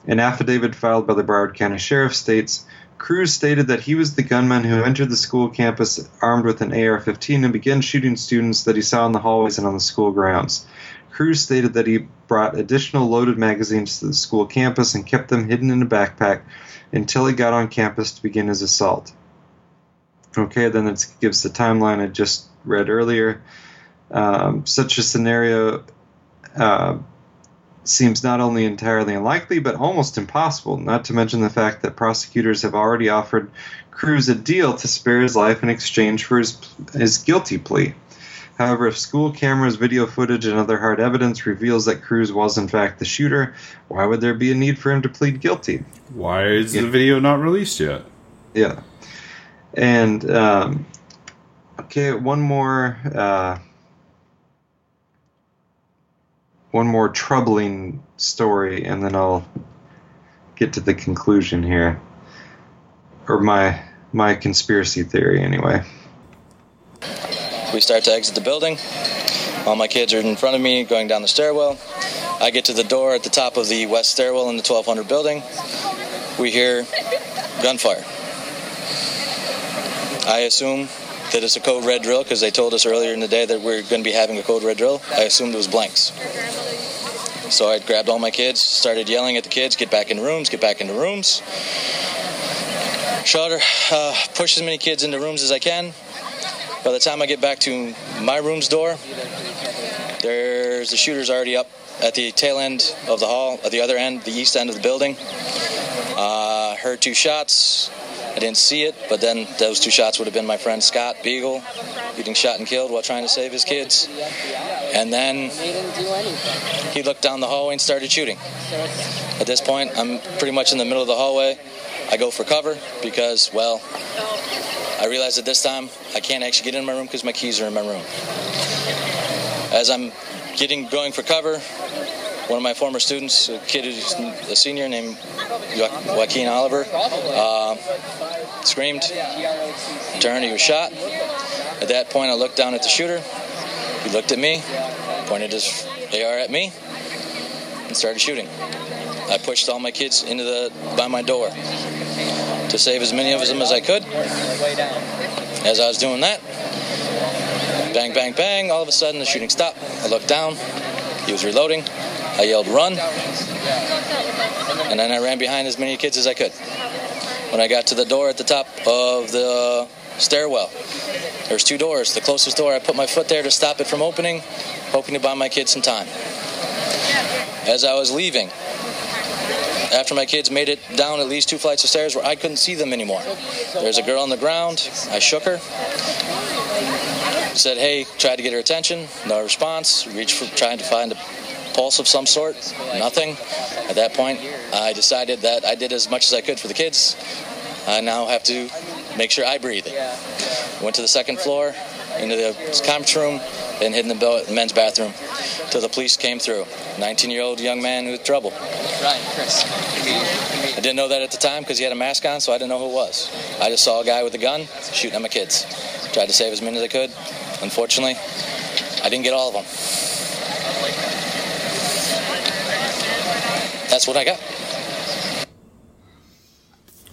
An affidavit filed by the Broward County Sheriff states Cruz stated that he was the gunman who entered the school campus armed with an AR 15 and began shooting students that he saw in the hallways and on the school grounds. Cruz stated that he brought additional loaded magazines to the school campus and kept them hidden in a backpack until he got on campus to begin his assault. Okay, then it gives the timeline I just read earlier. Um, such a scenario uh, seems not only entirely unlikely, but almost impossible, not to mention the fact that prosecutors have already offered Cruz a deal to spare his life in exchange for his, his guilty plea. However, if school cameras, video footage, and other hard evidence reveals that Cruz was in fact the shooter, why would there be a need for him to plead guilty? Why is yeah. the video not released yet? Yeah. And, um, okay, one more. Uh, one more troubling story, and then I'll get to the conclusion here, or my my conspiracy theory, anyway. We start to exit the building. All my kids are in front of me, going down the stairwell. I get to the door at the top of the west stairwell in the 1200 building. We hear gunfire. I assume that it's a code red drill because they told us earlier in the day that we are going to be having a code red drill. I assumed it was blanks. So I grabbed all my kids, started yelling at the kids, get back in rooms, get back into rooms. Shot uh, push as many kids into rooms as I can. By the time I get back to my room's door, there's the shooters already up at the tail end of the hall, at the other end, the east end of the building. Uh, heard two shots. I didn't see it, but then those two shots would have been my friend Scott Beigel getting shot and killed while trying to save his kids. And then he looked down the hallway and started shooting. At this point, I'm pretty much in the middle of the hallway. I go for cover because, well, I realize that this time I can't actually get in my room because my keys are in my room. As I'm getting going for cover, one of my former students, a kid who's a senior named Joaquin Oliver, uh, screamed, turned, he was shot. At that point, I looked down at the shooter. He looked at me, pointed his AR at me, and started shooting. I pushed all my kids into the by my door to save as many of them as I could. As I was doing that, bang, bang, bang, all of a sudden the shooting stopped. I looked down. He was reloading. I yelled, run. And then I ran behind as many kids as I could. When I got to the door at the top of the stairwell, there's two doors. The closest door, I put my foot there to stop it from opening, hoping to buy my kids some time. As I was leaving, after my kids made it down at least two flights of stairs where I couldn't see them anymore. There's a girl on the ground. I shook her. Said, hey, tried to get her attention. No response. Reached for trying to find a pulse of some sort. Nothing. At that point, I decided that I did as much as I could for the kids. I now have to make sure I breathe it. Went to the second floor, into the conference room, and hid in the men's bathroom till the police came through. 19 year old young man with trouble. Ryan, Chris. I didn't know that at the time because he had a mask on, so I didn't know who it was. I just saw a guy with a gun shooting at my kids. Tried to save as many as I could. Unfortunately, I didn't get all of them. That's what I got.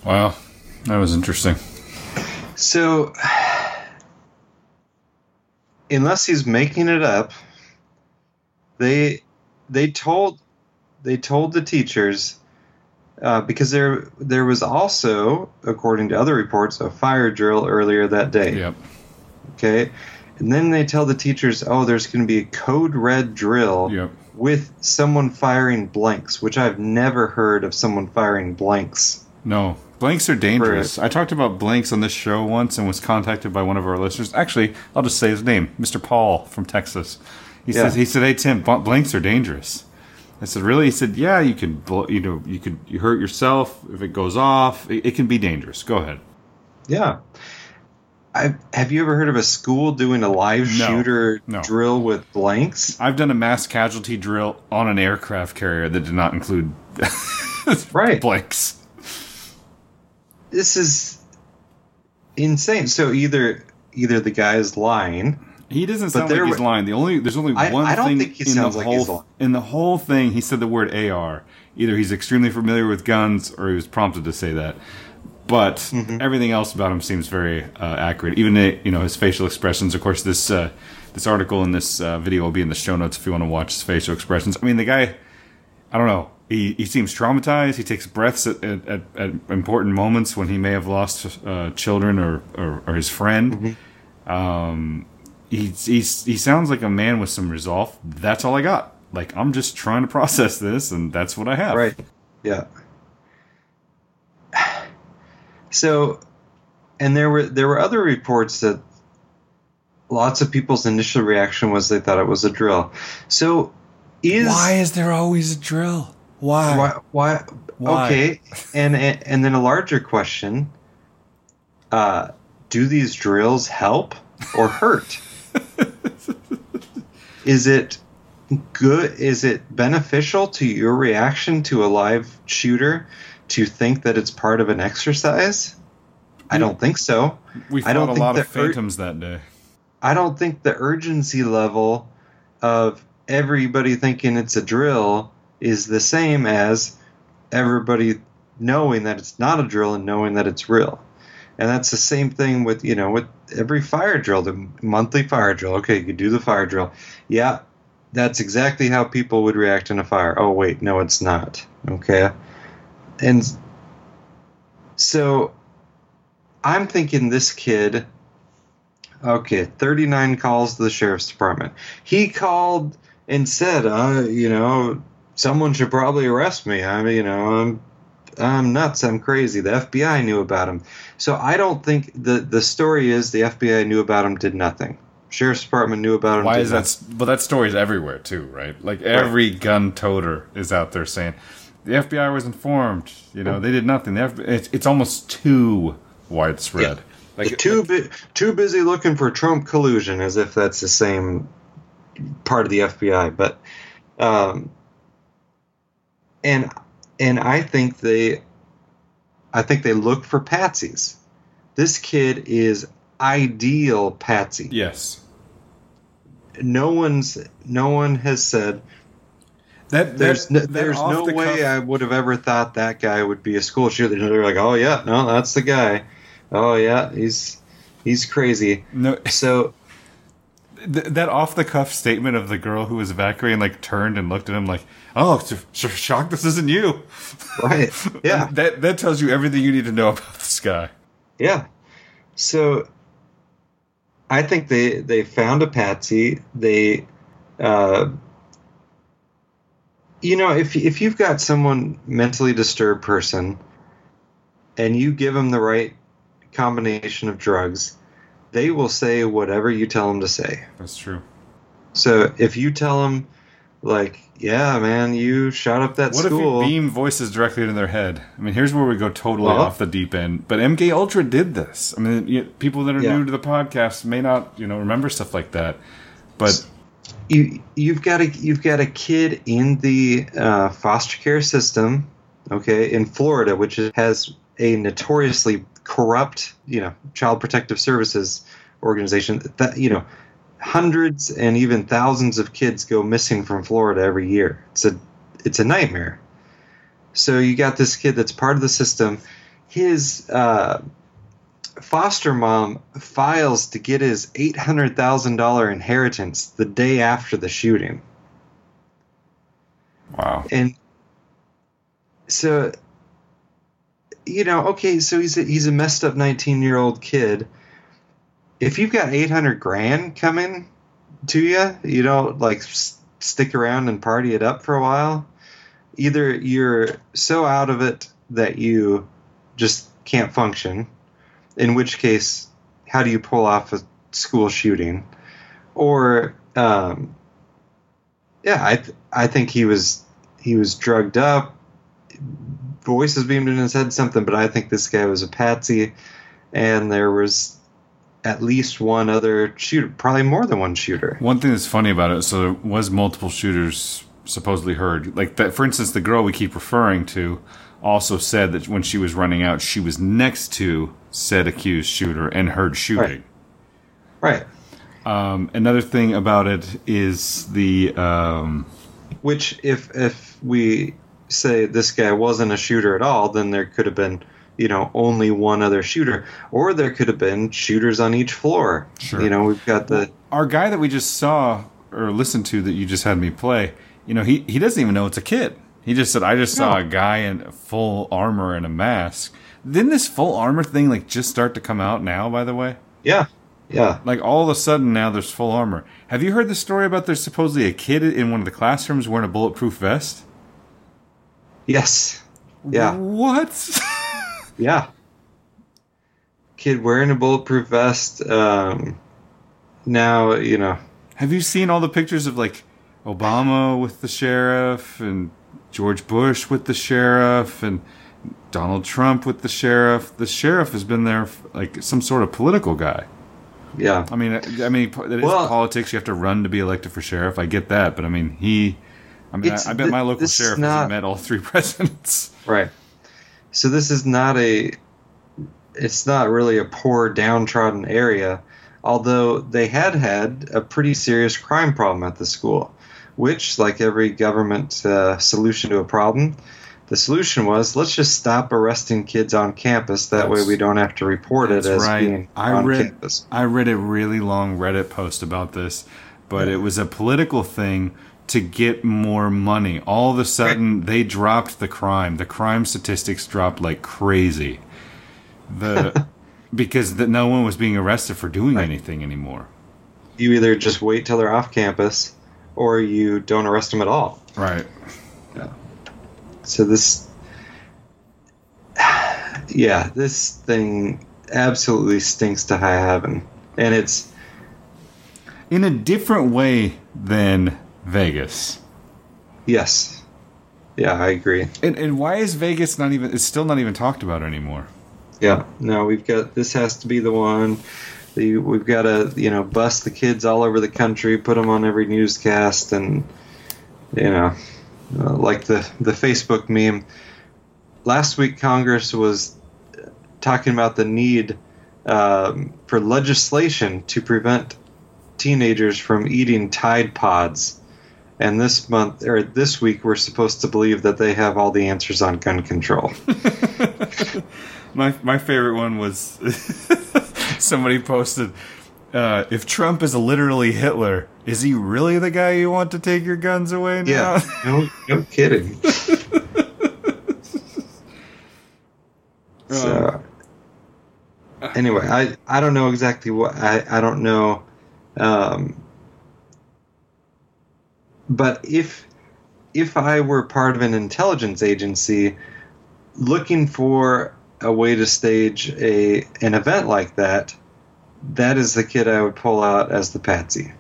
Wow, that was interesting. So, unless he's making it up, they they told they told the teachers uh, because there there was also, according to other reports, a fire drill earlier that day. Yep. Okay, and then they tell the teachers, "Oh, there's going to be a code red drill Yep. With someone firing blanks," which I've never heard of someone firing blanks. No, blanks are dangerous. I talked about blanks on this show once and was contacted by one of our listeners. Actually, I'll just say his name, Mr. Paul from Texas. He Yeah. says he said, "Hey Tim, blanks are dangerous." I said, "Really?" He said, "Yeah, you could, bl- you know, you could you hurt yourself if it goes off. It, it can be dangerous. Go ahead." Yeah. I, have you ever heard of a school doing a live No, shooter no. drill with blanks? I've done a mass casualty drill on an aircraft carrier that did not include Right. blanks. This is insane. So either either the guy is lying. He doesn't sound like he's lying. The only there's only I- one I don't thing think he in sounds the like whole in the whole thing. He said the word AR. Either he's extremely familiar with guns, or he was prompted to say that. But Mm-hmm. everything else about him seems very uh, accurate. Even you know his facial expressions. Of course, this uh, this article and this uh, video will be in the show notes if you want to watch his facial expressions. I mean, the guy. I don't know. He, he seems traumatized. He takes breaths at, at, at, important moments when he may have lost uh, children or, or, or his friend. Um, he, he's, he sounds like a man with some resolve. That's all I got. Like, I'm just trying to process this, and that's what I have. Right. Yeah. So, and there were there were other reports that lots of people's initial reaction was they thought it was a drill. So, is Why is there always a drill? Why? why, why, Why? okay and and and then a larger question uh do these drills help or hurt is it good is it beneficial to your reaction to a live shooter to think that it's part of an exercise i don't think so We I don't a think lot of the ur- phantoms that day. I don't think the urgency level of everybody thinking it's a drill is the same as everybody knowing that it's not a drill and knowing that it's real. And that's the same thing with, you know, with every fire drill, the monthly fire drill. Okay, you do the fire drill. Yeah, that's exactly how people would react in a fire. Oh, wait, no, it's not. Okay. And so I'm thinking this kid Okay, 39 calls to the sheriff's department. He called and said, uh, you know, someone should probably arrest me. I mean, you know, I'm I'm nuts. I'm crazy. The FBI knew about him. So I don't think the the story is the FBI knew about him, did nothing. Sheriff's department knew about him. Why is that? s- But that story's everywhere too, right? Like every gun toter is out there saying the FBI was informed. You know, they did nothing. The FBI, it's, it's almost too widespread. Like They're too bu- too busy looking for Trump collusion, as if that's the same part of the FBI. But um, and and I think they, I think they look for patsies. This kid is ideal patsy. yes, No one's no one has said that there's that- no, there's no the way cuff- I would have ever thought that guy would be a school shooter. They're like, oh yeah, no, that's the guy. Oh yeah, he's he's crazy. no So th- that off the cuff statement of the girl who was evacuating like turned and looked at him like, "Oh, sh- sh- shocked this isn't you." right, yeah. that that tells you everything you need to know about this guy. Yeah. So I think they they found a patsy. They uh you know, if if you've got someone mentally disturbed person and you give them the right combination of drugs, they will say whatever you tell them to say. That's true. So if you tell them like, yeah, man, you shot up that What school. What if you beam voices directly into their head? I mean, here's where we go totally Well- off the deep end. But MK Ultra did this. I mean, people that are Yeah. new to the podcast may not, you know, remember stuff like that. But you you've got a you've got a kid in the uh, foster care system, okay, in Florida, which has a notoriously corrupt, you know, child protective services organization. That you know, hundreds and even thousands of kids go missing from Florida every year. It's a it's a nightmare. So you got this kid that's part of the system. His uh, foster mom files to get his $800,000 inheritance the day after the shooting. wow, And so you know, okay, so he's a, he's a messed up 19 year old kid. If you've got 800 grand coming to you, you don't like s- stick around and party it up for a while. Either you're so out of it that you just can't function, in which case, how do you pull off a school shooting? Or, um, yeah, I th- I think he was he was drugged up. Voices beamed in his head something, but I think this guy was a patsy, and there was at least one other shooter, probably more than one shooter. One thing that's funny about it, so there was multiple shooters supposedly heard. Like that, for instance, the girl we keep referring to also said that when she was running out, she was next to said accused shooter and heard shooting. Right. Um, another thing about it is the um, Which, if if we say this guy wasn't a shooter at all, then there could have been, you know, only one other shooter, or there could have been shooters on each floor. Sure. You know, we've got the our guy that we just saw or listened to that you just had me play. You know, he he doesn't even know it's a kid. He just said, "I just saw No. a guy in full armor and a mask." Didn't this full armor thing like just start to come out now? By the way, yeah, yeah. like all of a sudden now there's full armor. Have you heard the story about there's supposedly a kid in one of the classrooms wearing a bulletproof vest? Yes. Yeah. What? Yeah. Kid wearing a bulletproof vest. Um, now, you know, Have you seen all the pictures of like Obama with the sheriff and George Bush with the sheriff and Donald Trump with the sheriff? The sheriff has been there like some sort of political guy. yeah. I mean, I I mean, it is Well- politics. You have to run to be elected for sheriff. I get that, but I mean, he. I mean, I, I bet my local sheriff not- hasn't met all three presidents. Right. So this is not a. It's not really a poor, downtrodden area, although they had had a pretty serious crime problem at the school, which, like every government uh, solution to a problem, the solution was let's just stop arresting kids on campus. That way, we don't have to report it as right. being I on read campus. I read a really long Reddit post about this, but it was a political thing to get more money. All of a sudden, they dropped the crime. The crime statistics dropped like crazy. The because that no one was being arrested for doing anything anymore. You either just wait till they're off campus, or you don't arrest them at all. Right. Yeah. So this, yeah, this thing absolutely stinks to high heaven, and it's In a different way than Vegas. yes, yeah, I agree. And, and why is Vegas not even? It's still not even talked about anymore. Yeah, no, we've got this has to be the one. The, we've got to you know bust the kids all over the country, put them on every newscast, and you know, uh, like the the Facebook meme. Last week, Congress was talking about the need um, for legislation to prevent teenagers from eating Tide Pods. And this month or this week, we're supposed to believe that they have all the answers on gun control. My my favorite one was somebody posted, uh, "If Trump is literally Hitler, is he really the guy you want to take your guns away now?" Yeah, no, no kidding. so, anyway, I I don't know exactly what I I don't know, um, but if if I were part of an intelligence agency looking for a way to stage a an event like that, that is the kid I would pull out as the patsy.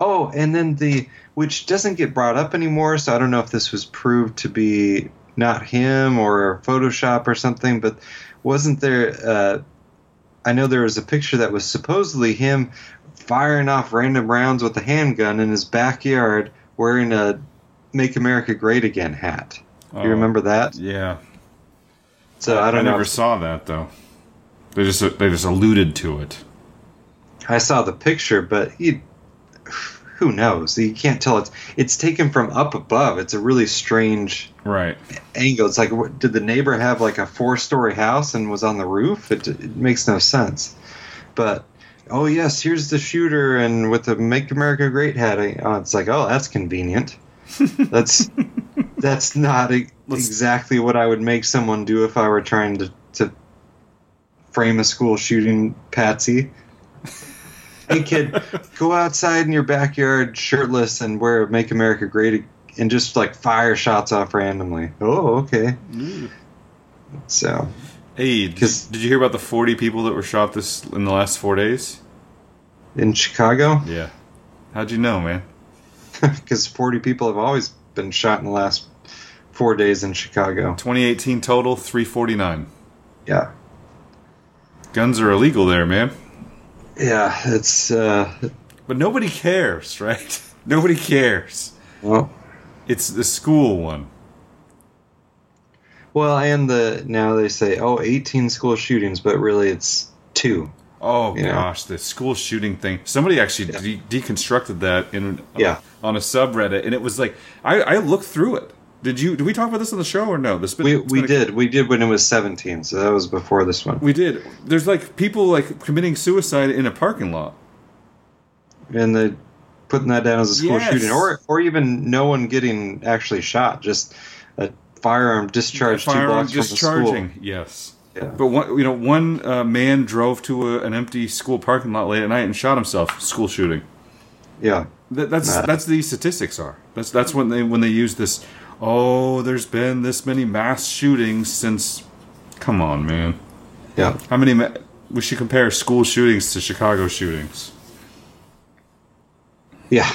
Oh, and then the which doesn't get brought up anymore, so I don't know if this was proved to be not him or Photoshop or something, but wasn't there uh, I know there was a picture that was supposedly him firing off random rounds with a handgun in his backyard wearing a Make America Great Again hat. Oh, You remember that? Yeah. So I, don't know. never saw that though. They just they just alluded to it. I saw the picture, but you, who knows? You can't tell. It's it's taken from up above. It's a really strange Right. angle. It's like, what, did the neighbor have like a four-story house and was on the roof? It, it makes no sense. But oh yes, here's the shooter and with the "Make America Great" hat. Oh, it's like, oh, that's convenient. That's that's not e- exactly what I would make someone do if I were trying to, to frame a school shooting patsy. hey kid, go outside in your backyard shirtless and wear "Make America Great" and just like fire shots off randomly. Oh, okay. Mm. So Hey, did, 'Cause- did you hear about the 40 people that were shot this in the last four days? in Chicago, Yeah. How'd you know, man? because forty people have always been shot in the last four days in Chicago. 2018 total, 349. Yeah, Guns are illegal there, man. yeah. It's uh, But nobody cares, right? Nobody cares. well. It's the school one. Well, and the now they say oh 18 school shootings, but really it's two. Oh Yeah. gosh, the school shooting thing. Somebody actually de- deconstructed that in Yeah. on a subreddit, and it was like I, I looked through it. Did you? Did we talk about this on the show or no? This been- We we a- did we did when it was 17, so that was before this one. We did. There's like people like committing suicide in a parking lot. And the putting that down as a school Yes. shooting, or or even no one getting actually shot, just a firearm discharged two Firearm blocks from the discharging. school. Yes. Yeah. But one, you know, one uh, man drove to a, an empty school parking lot late at night and shot himself. School shooting. Yeah, That, that's Nah. that's the statistics are. That's that's when they when they use this. Oh, there's been this many mass shootings since. Come on, man. yeah. How many? Ma- we should compare school shootings to Chicago shootings. Yeah.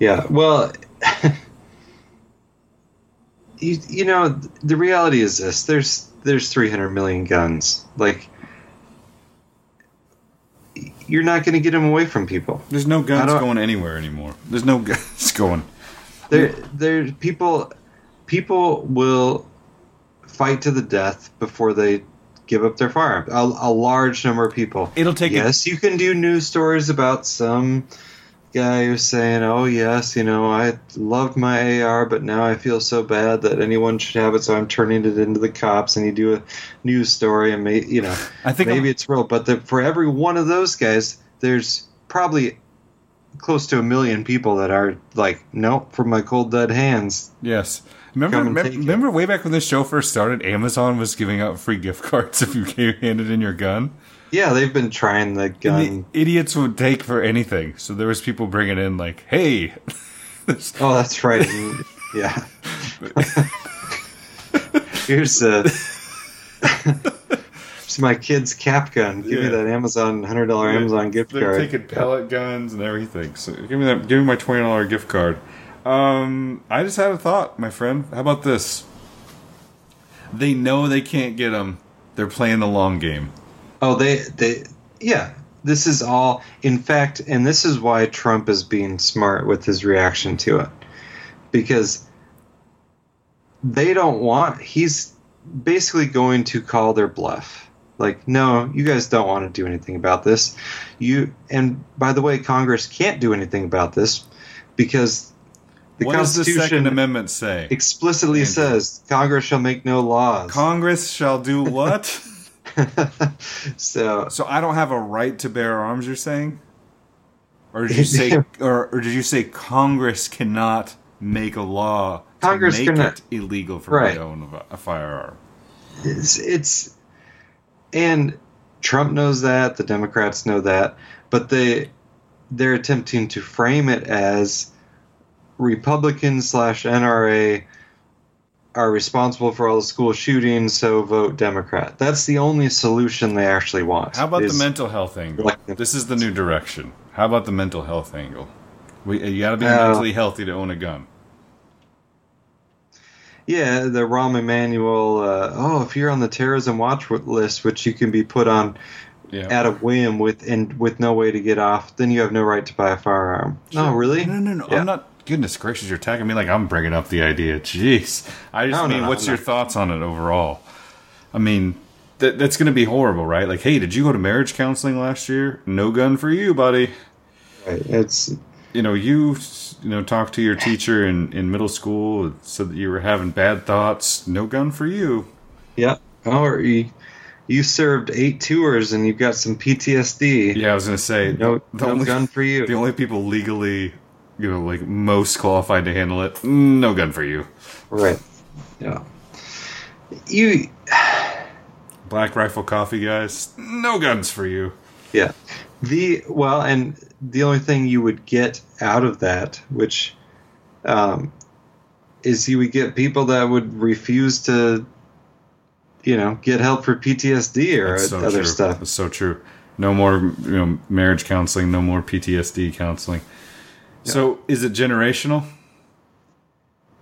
Yeah. Well, you, you know, the reality is this: there's there's 300 million guns. Like, you're not going to get them away from people. There's no guns going anywhere anymore. There's no guns going. There, there, people, people will fight to the death before they give up their firearm. A, a large number of people. It'll take. a- yes, you can do news stories about some guy who's saying, "Oh yes, you know, I loved my AR, but now I feel so bad that anyone should have it, so I'm turning it into the cops." And you do a news story, and may, you know, I think maybe I'm- it's real, but the, for every one of those guys, there's probably close to a million people that are like, "Nope, from my cold dead hands." Yes. Remember, remember, remember way back when this show first started, Amazon was giving out free gift cards if you came- handed in your gun. Yeah, they've been trying the gun. And the idiots would take for anything. So there was people bringing in like, "Hey, Oh, that's right. yeah. Here's a. It's my kid's cap gun. Give me that Amazon hundred dollar Amazon gift card. they're card. taking pellet guns and everything. So give me that. Give me my twenty dollar gift card. Um, I just had a thought, my friend. How about this? They know they can't get them. They're playing the long game. Oh, they they yeah. This is all. In fact, and this is why Trump is being smart with his reaction to it, because they don't want. He's basically going to call their bluff. Like, no, you guys don't want to do anything about this. You and by the way, Congress can't do anything about this because the what does the Second Constitution Amendment say? explicitly Andrew. says Congress shall make no laws. Congress shall do what? so so I don't have a right to bear arms. You're saying, or did you say, or, or did you say Congress cannot make a law Congress to make cannot- it illegal for Right. me to own a, a firearm? it's, it's and Trump knows that the Democrats know that, but they they're attempting to frame it as Republican slash NRA are responsible for all the school shootings, so vote Democrat. That's the only solution they actually want. How about the mental health angle? This is the new direction. How about the mental health angle? We, you got to be Uh, mentally healthy to own a gun. Yeah, the Rahm Emanuel. Uh, oh, if you're on the terrorism watch list, which you can be put on Yeah. at a whim with and with no way to get off, then you have no right to buy a firearm. No, really? No, no, no. Yeah. I'm not. Goodness gracious, you're tagging me like I'm bringing up the idea. Jeez. I just no, mean, no, what's no. your thoughts on it overall? I mean, that, that's going to be horrible, right? Like, hey, did you go to marriage counseling last year? No gun for you, buddy. Right. It's You know, you you know talk to your teacher in in middle school, said that you were having bad thoughts. No gun for you. yeah. Oh, or you, you served eight tours and you've got some PTSD. Yeah, I was going to say No, no only gun for you. the only people legally you know like most qualified to handle it, no gun for you. Right. Yeah. You. Black Rifle Coffee guys, no guns for you. Yeah. The well, and the only thing you would get out of that, which, um, is you would get people that would refuse to, you know, get help for PTSD or so other true. stuff. That's so true. No more, you know, marriage counseling. No more PTSD counseling. So, is it generational?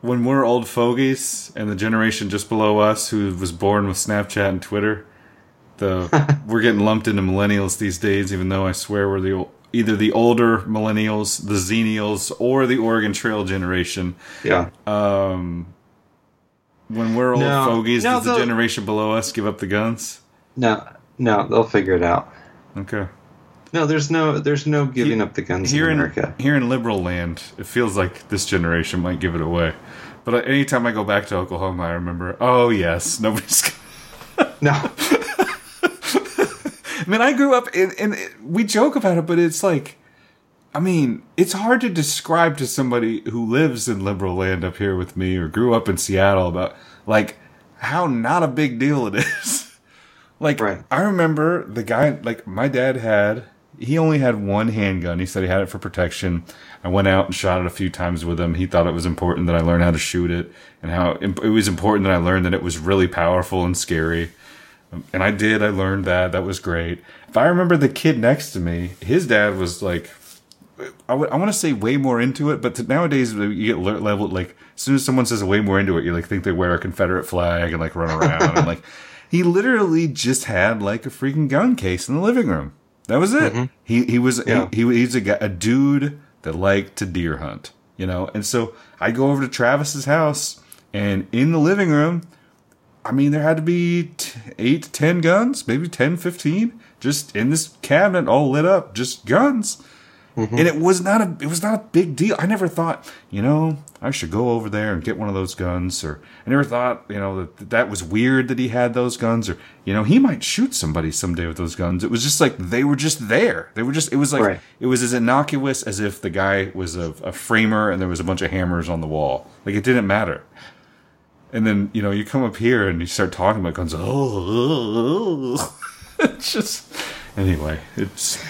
When we're old fogies and the generation just below us, who was born with Snapchat and Twitter, the we're getting lumped into millennials these days. Even though I swear we're the either the older millennials, the Xenials, or the Oregon Trail generation. Yeah. Um, when we're old No. fogies, No, does the the- generation below us give up the guns? No, no, they'll figure it out. Okay. No, there's no, there's no giving up the guns here in in here in liberal land, it feels like this generation might give it away. But anytime I go back to Oklahoma, I remember, oh yes, nobody's. No, I mean, I grew up in, and we joke about it, but it's like, I mean, it's hard to describe to somebody who lives in liberal land up here with me or grew up in Seattle about like how not a big deal it is. like, Right. I remember the guy, like my dad had, he only had one handgun. He said he had it for protection. I went out and shot it a few times with him. He thought it was important that I learn how to shoot it and how imp- it was important that I learned that it was really powerful and scary. And I did. I learned that. That was great. If I remember the kid next to me, his dad was like, I want to say way more into it, but to, nowadays uh, you get le- leveled like as soon as someone says way more into it, you like think they wear a Confederate flag and like run around and like he literally just had like a freaking gun case in the living room. That was it. Mm-hmm. He he was Yeah. he, he he's a a dude that liked to deer hunt, you know. And so I go over to Travis's house, and in the living room, I mean, there had to be t- eight, ten guns, maybe 10, 15, just in this cabinet, all lit up, just guns. Mm-hmm. And it was not a, it was not a big deal. I never thought, you know, I should go over there and get one of those guns, or I never thought, you know, that that was weird that he had those guns, or you know, he might shoot somebody someday with those guns. It was just like they were just there. They were just. It was like Right. it was as innocuous as if the guy was a, a framer and there was a bunch of hammers on the wall. Like it didn't matter. And then you know you come up here and you start talking about guns. Oh, oh, oh. it's just anyway. It's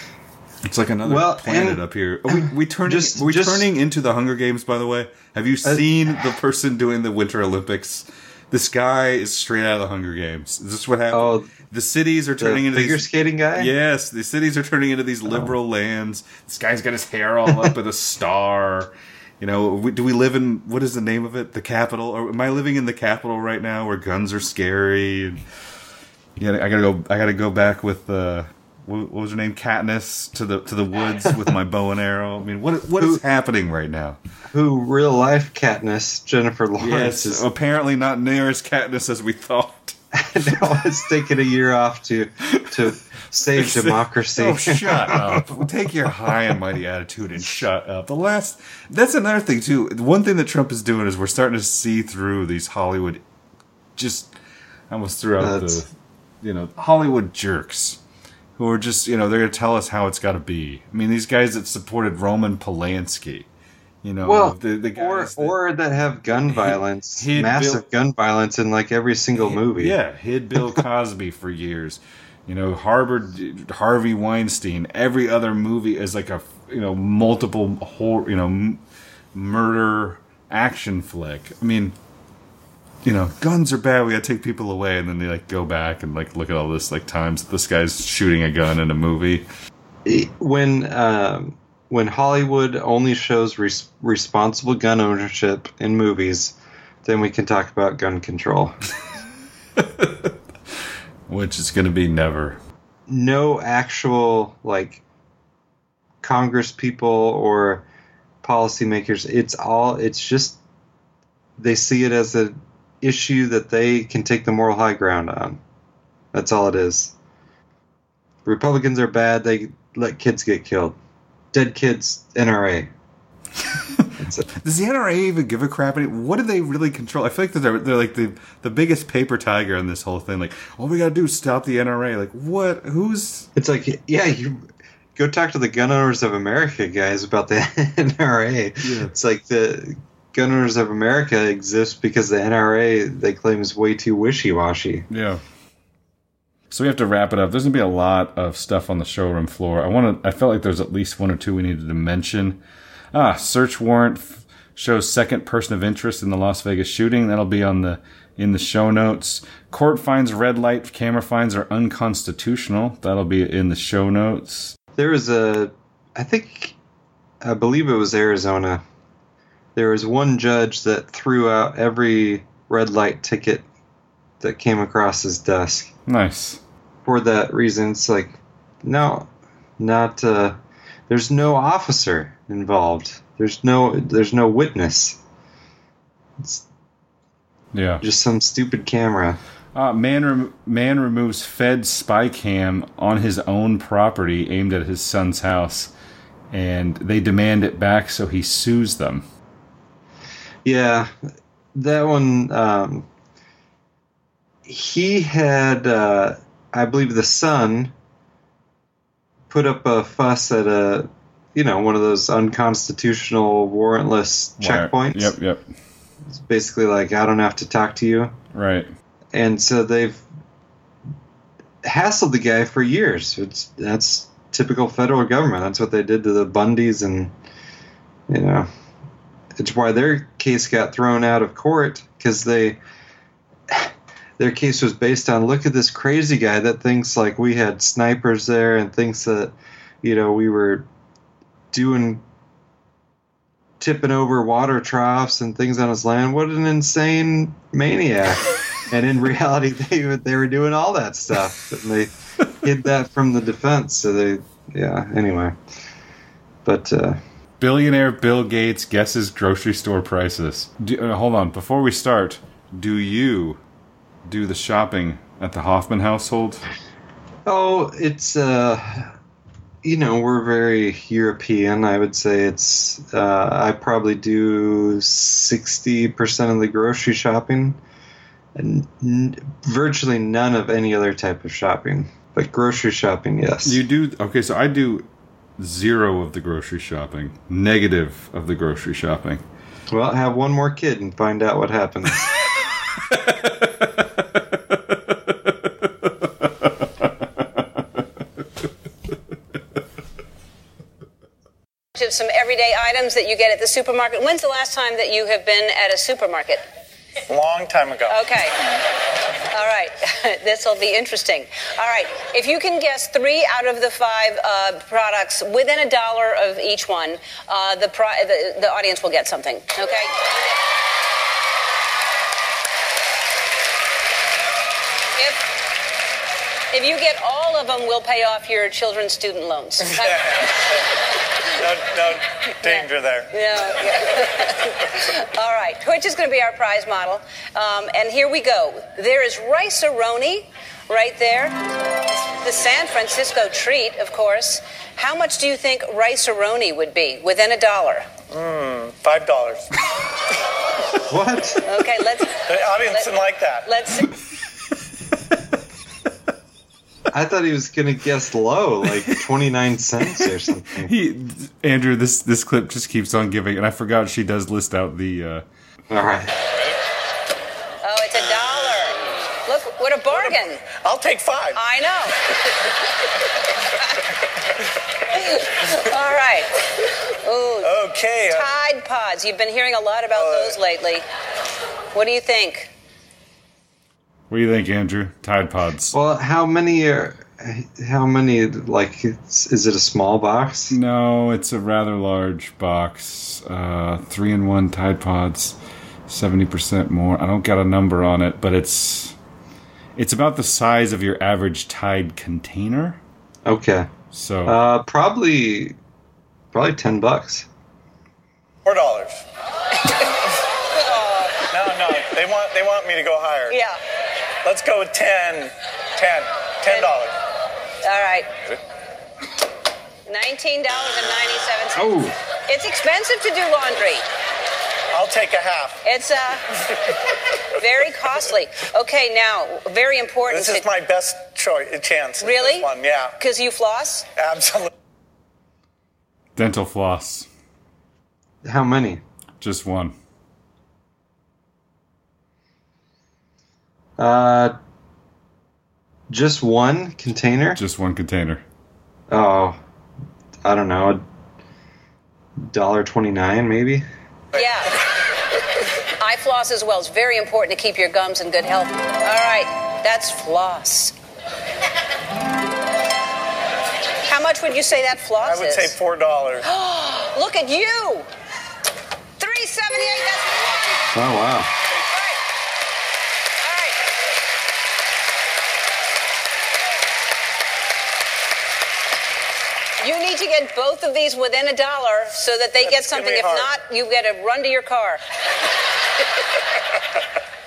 it's like another Well, planet up here. Are we we turning Just- we just- turning into the Hunger Games? By the way, have you uh, seen the person doing the Winter Olympics? This guy is straight out of the Hunger Games. Is this what happened? Oh, the cities are turning into figure these skating guy. Yes, the cities are turning into these oh. liberal lands. This guy's got his hair all up with a star. You know, do we live in what is the name of it? The Capitol? Or am I living in the Capitol right now, where guns are scary? And, yeah, I gotta go. I gotta go back with uh, what, was her name? Katniss to the to the woods with my bow and arrow. I mean, what what is Who- happening right now? Who real life Katniss Jennifer Lawrence Yes, is apparently not near as Katniss as we thought. now it's taken a year off to to save democracy. Oh, shut up. Take your high and mighty attitude and shut up. The last, that's another thing, too. One thing that Trump is doing is we're starting to see through these Hollywood, just, I almost threw out That's- the, you know, Hollywood jerks who are just, you know, they're going to tell us how it's got to be. I mean, these guys that supported Roman Polanski, you know, well, the, the or guys that- or that have gun violence, he'd massive gun violence in like every single movie. Yeah, hid Bill Cosby for years. You know, harbored Harvey Weinstein. Every other movie is like a you know multiple whole you know m- murder action flick. I mean, you know, guns are bad. We gotta take people away, and then they like go back and like look at all this like times this guy's shooting a gun in a movie. when um, when Hollywood only shows res- responsible gun ownership in movies, then we can talk about gun control. Which is gonna be never. no actual like Congress people or policymakers. It's all. It's just they see it as an issue that they can take the moral high ground on. That's all it is. Republicans are bad. They let kids get killed. Dead kids. NRA. Does the NRA even give a crap? What do they really control? I feel like they're they're like the the biggest paper tiger in this whole thing. Like, all we gotta do is stop the NRA. Like, what? Who's It's like yeah, you go talk to the Gun Owners of America guys about the NRA. Yeah. It's like the Gun Owners of America exists because the NRA they claim is way too wishy washy. Yeah. So we have to wrap it up. There's gonna be a lot of stuff on the showroom floor. I want to. I felt like there's at least one or two we needed to mention. Ah, search warrant f- shows second person of interest in the Las Vegas shooting. That'll be on the in the show notes. Court finds red light camera fines are unconstitutional. That'll be in the show notes. There was a, I think, I believe it was Arizona. There was one judge that threw out every red light ticket that came across his desk. Nice. For that reason, it's like, no, not. Uh, there's no officer involved. There's no. There's no witness. It's Yeah. just some stupid camera. Uh, man, rem- man removes Fed spy cam on his own property aimed at his son's house, and they demand it back, so he sues them. Yeah, that one. Um, he had, uh, I believe, the son put up a fuss at a, you know, one of those unconstitutional warrantless checkpoints. Yep, yep. It's basically like I don't have to talk to you, Right. and so they've hassled the guy for years. It's that's typical federal government. That's what they did to the Bundys, and you know, it's why their case got thrown out of court because they their case was based on look at this crazy guy that thinks like we had snipers there and thinks that you know we were doing tipping over water troughs and things on his land what an insane maniac and in reality they they were doing all that stuff and they hid that from the defense so they yeah anyway but uh Billionaire Bill Gates guesses grocery store prices. Do, uh, hold on. Before we start, do you do the shopping at the Hoffman household? Oh, it's uh, you know, we're very European. I would say it's uh, I probably do sixty percent of the grocery shopping, and n- virtually none of any other type of shopping. But grocery shopping, yes. You do. Okay, so I do zero of the grocery shopping, negative of the grocery shopping. well, have one more kid and find out what happens. some everyday items that you get at the supermarket. When's the last time that you have been at a supermarket? Long time ago. Okay. All right. this will be interesting. All right. If you can guess three out of the five uh, products within a dollar of each one, uh, the, pri- the the audience will get something. Okay. If if you get all of them, we'll pay off your children's student loans. No, no danger there. Yeah. yeah. All right. Which is going to be our prize model. Um, and here we go. There is rice-a-roni right there. The San Francisco treat, of course. How much do you think rice-a-roni would be within a dollar? Five dollars. what? Okay, let's The audience didn't like that. let's see. I thought he was gonna guess low, like twenty nine cents or something. He, Andrew, this this clip just keeps on giving, and I forgot she does list out the. Uh, All right. Oh, it's a dollar. Look, what a bargain. I'll take five. I know. All right. Ooh, Okay. uh, Tide Pods. You've been hearing a lot about Uh, those lately. What do you think? What do you think, Andrew? Tide Pods. Well, how many are? How many? Like, it's, is it a small box? No, it's a rather large box. Uh, three in one Tide Pods, seventy percent more. I don't got a number on it, but it's it's about the size of your average Tide container. Okay. So Uh, probably, probably ten bucks. Four dollars. no, no. They want they want me to go higher. Yeah. Let's go with ten. Ten. Ten dollars. All right. Nineteen dollars and ninety-seven cents. Oh, It's expensive to do laundry. I'll take a half. It's uh, very costly. Okay, now very important. This is my best choice chance. Really? This one, yeah. Because you floss. Absolutely. Dental floss. How many? Just one. Uh, just one container? Just one container. Oh, I don't know. Dollar twenty nine, maybe. Yeah. I floss as well. It's very important to keep your gums in good health. All right, that's floss. How much would you say that floss is? I would is? say four dollars. Look at you. Three seventy-eight. That's one. Oh wow. All right. All right. You need to get both of these within a dollar so that they get That's gonna something. If hard. not, you get to run to your car.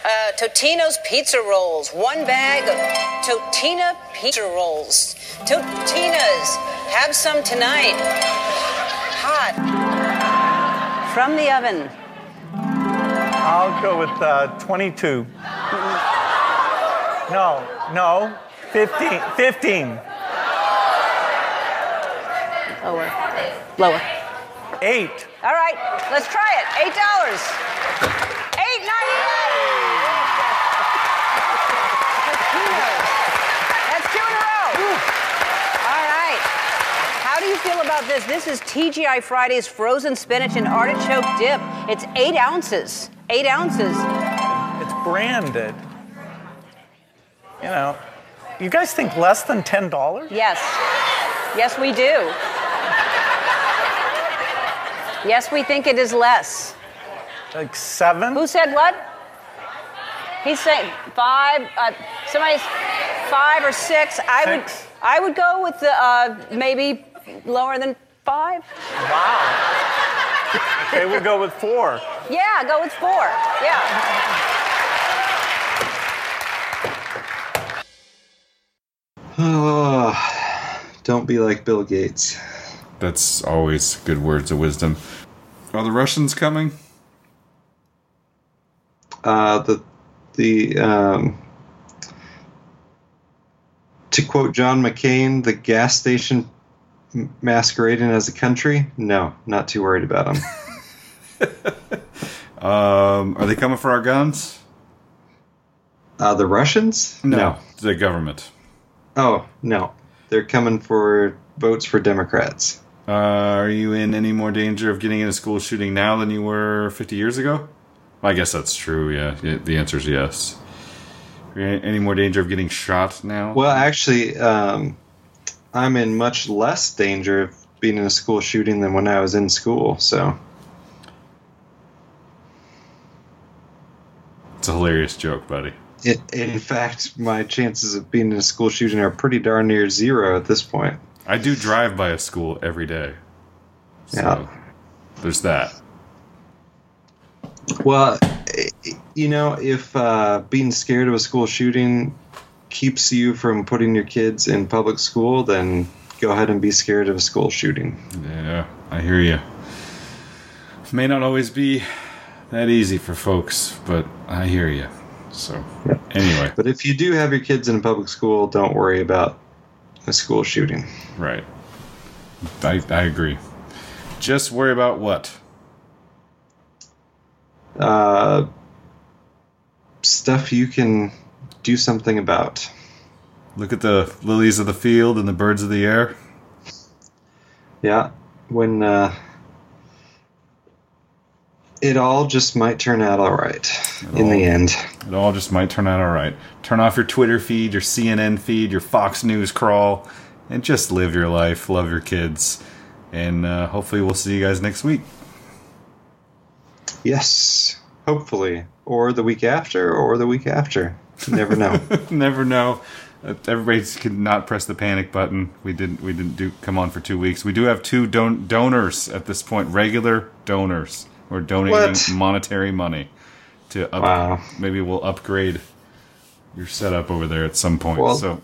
uh, Totino's pizza rolls. One bag of Totina pizza rolls. Totina's. Have some tonight. Hot. From the oven. I'll go with uh, 22. No, no, 15. 15. Lower. Lower. Eight. All right, let's try it. Eight dollars. Eight ninety-nine. That's two in a row. All right. How do you feel about this? This is TGI Friday's frozen spinach and artichoke dip. It's eight ounces. Eight ounces. It's branded. You know, you guys think less than $10? Yes. Yes, we do. Yes, we think it is less. Like seven? Who said what? He's saying five. Uh, somebody's five or six. I would. I would go with the uh, maybe lower than five. Wow. okay, we'll go with four. Yeah, go with four. Yeah. Oh, don't be like Bill Gates. That's always good words of wisdom. Are the Russians coming? Uh, the the um, to quote John McCain, the gas station masquerading as a country. No, not too worried about them. Um, are they coming for our guns? uh, the Russians? No. The government. Oh no, they're coming for votes for Democrats. Uh, are you in any more danger of getting in a school shooting now than you were 50 years ago? I guess that's true. Yeah, the answer is yes. Are you in any more danger of getting shot now? Well, actually, um, I'm in much less danger of being in a school shooting than when I was in school. So it's a hilarious joke, buddy. it, in fact, my chances of being in a school shooting are pretty darn near zero at this point. I do drive by a school every day. So Yeah. there's that. Well, you know, if uh, being scared of a school shooting keeps you from putting your kids in public school, then go ahead and be scared of a school shooting. Yeah, I hear you. May not always be that easy for folks, but I hear you. So, anyway, But if you do have your kids in a public school, don't worry about a school shooting. right. I, I agree. Just worry about what? Uh, stuff you can do something about. Look at the lilies of the field and the birds of the air. Yeah, when uh, it all just might turn out all right in the end. It all just might turn out all right. Turn off your Twitter feed, your CNN feed, your Fox News crawl, and just live your life. Love your kids. And uh, hopefully, we'll see you guys next week. Yes, hopefully, or the week after, or the week after. Never know. Never know. Uh, Everybody could not press the panic button. We didn't. We didn't do come on for two weeks. We do have two don- donors at this point. Regular donors. We're donating What? monetary money to up. Wow. Maybe we'll upgrade your setup over there at some point. Well- so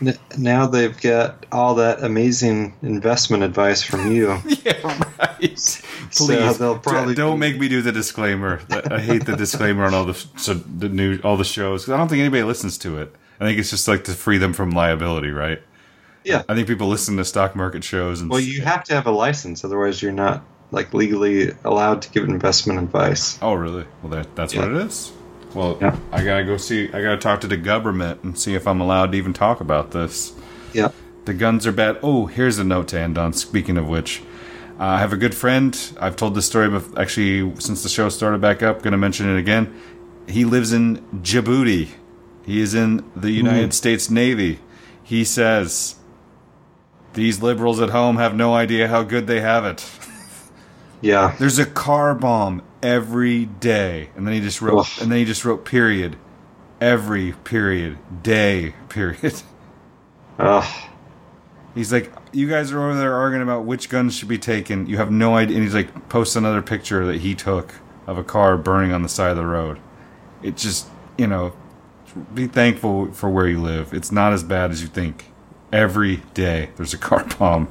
N- now they've got all that amazing investment advice from you. yeah, right. So Please they'll probably don't make me do the disclaimer. I hate the disclaimer on all the so the new all the shows I don't think anybody listens to it. I think it's just like to free them from liability, right? Yeah. I think people listen to stock market shows and Well, you have to have a license, otherwise you're not like legally allowed to give investment advice. Oh, really? Well, that, that's Yeah. what it is. Well, Yeah. I gotta go see. I gotta talk to the government and see if I'm allowed to even talk about this. Yeah. The guns are bad. Oh, here's a note to end on. Speaking of which, uh, I have a good friend. I've told this story, bef- actually, since the show started back up. Going to mention it again. He lives in Djibouti. He is in the United States Navy. He says, "These liberals at home have no idea how good they have it." Yeah. There's a car bomb every day, and then he just wrote, Ugh. and then he just wrote period, every period, day period. Ugh. He's like, you guys are over there arguing about which guns should be taken. You have no idea. And he's like, posts another picture that he took of a car burning on the side of the road. It just, you know, be thankful for where you live. It's not as bad as you think. Every day there's a car bomb.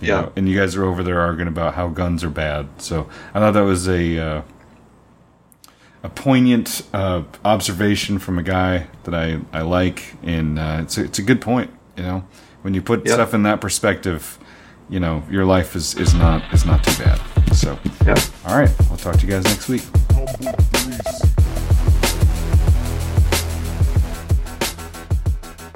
You Yeah. know, and you guys are over there arguing about how guns are bad. So I thought that was a uh, a poignant uh, observation from a guy that I, I like, and uh, it's a, it's a good point. You know, when you put Yeah. stuff in that perspective, you know, your life is, is not is not too bad. So, Yeah. all right, I'll talk to you guys next week.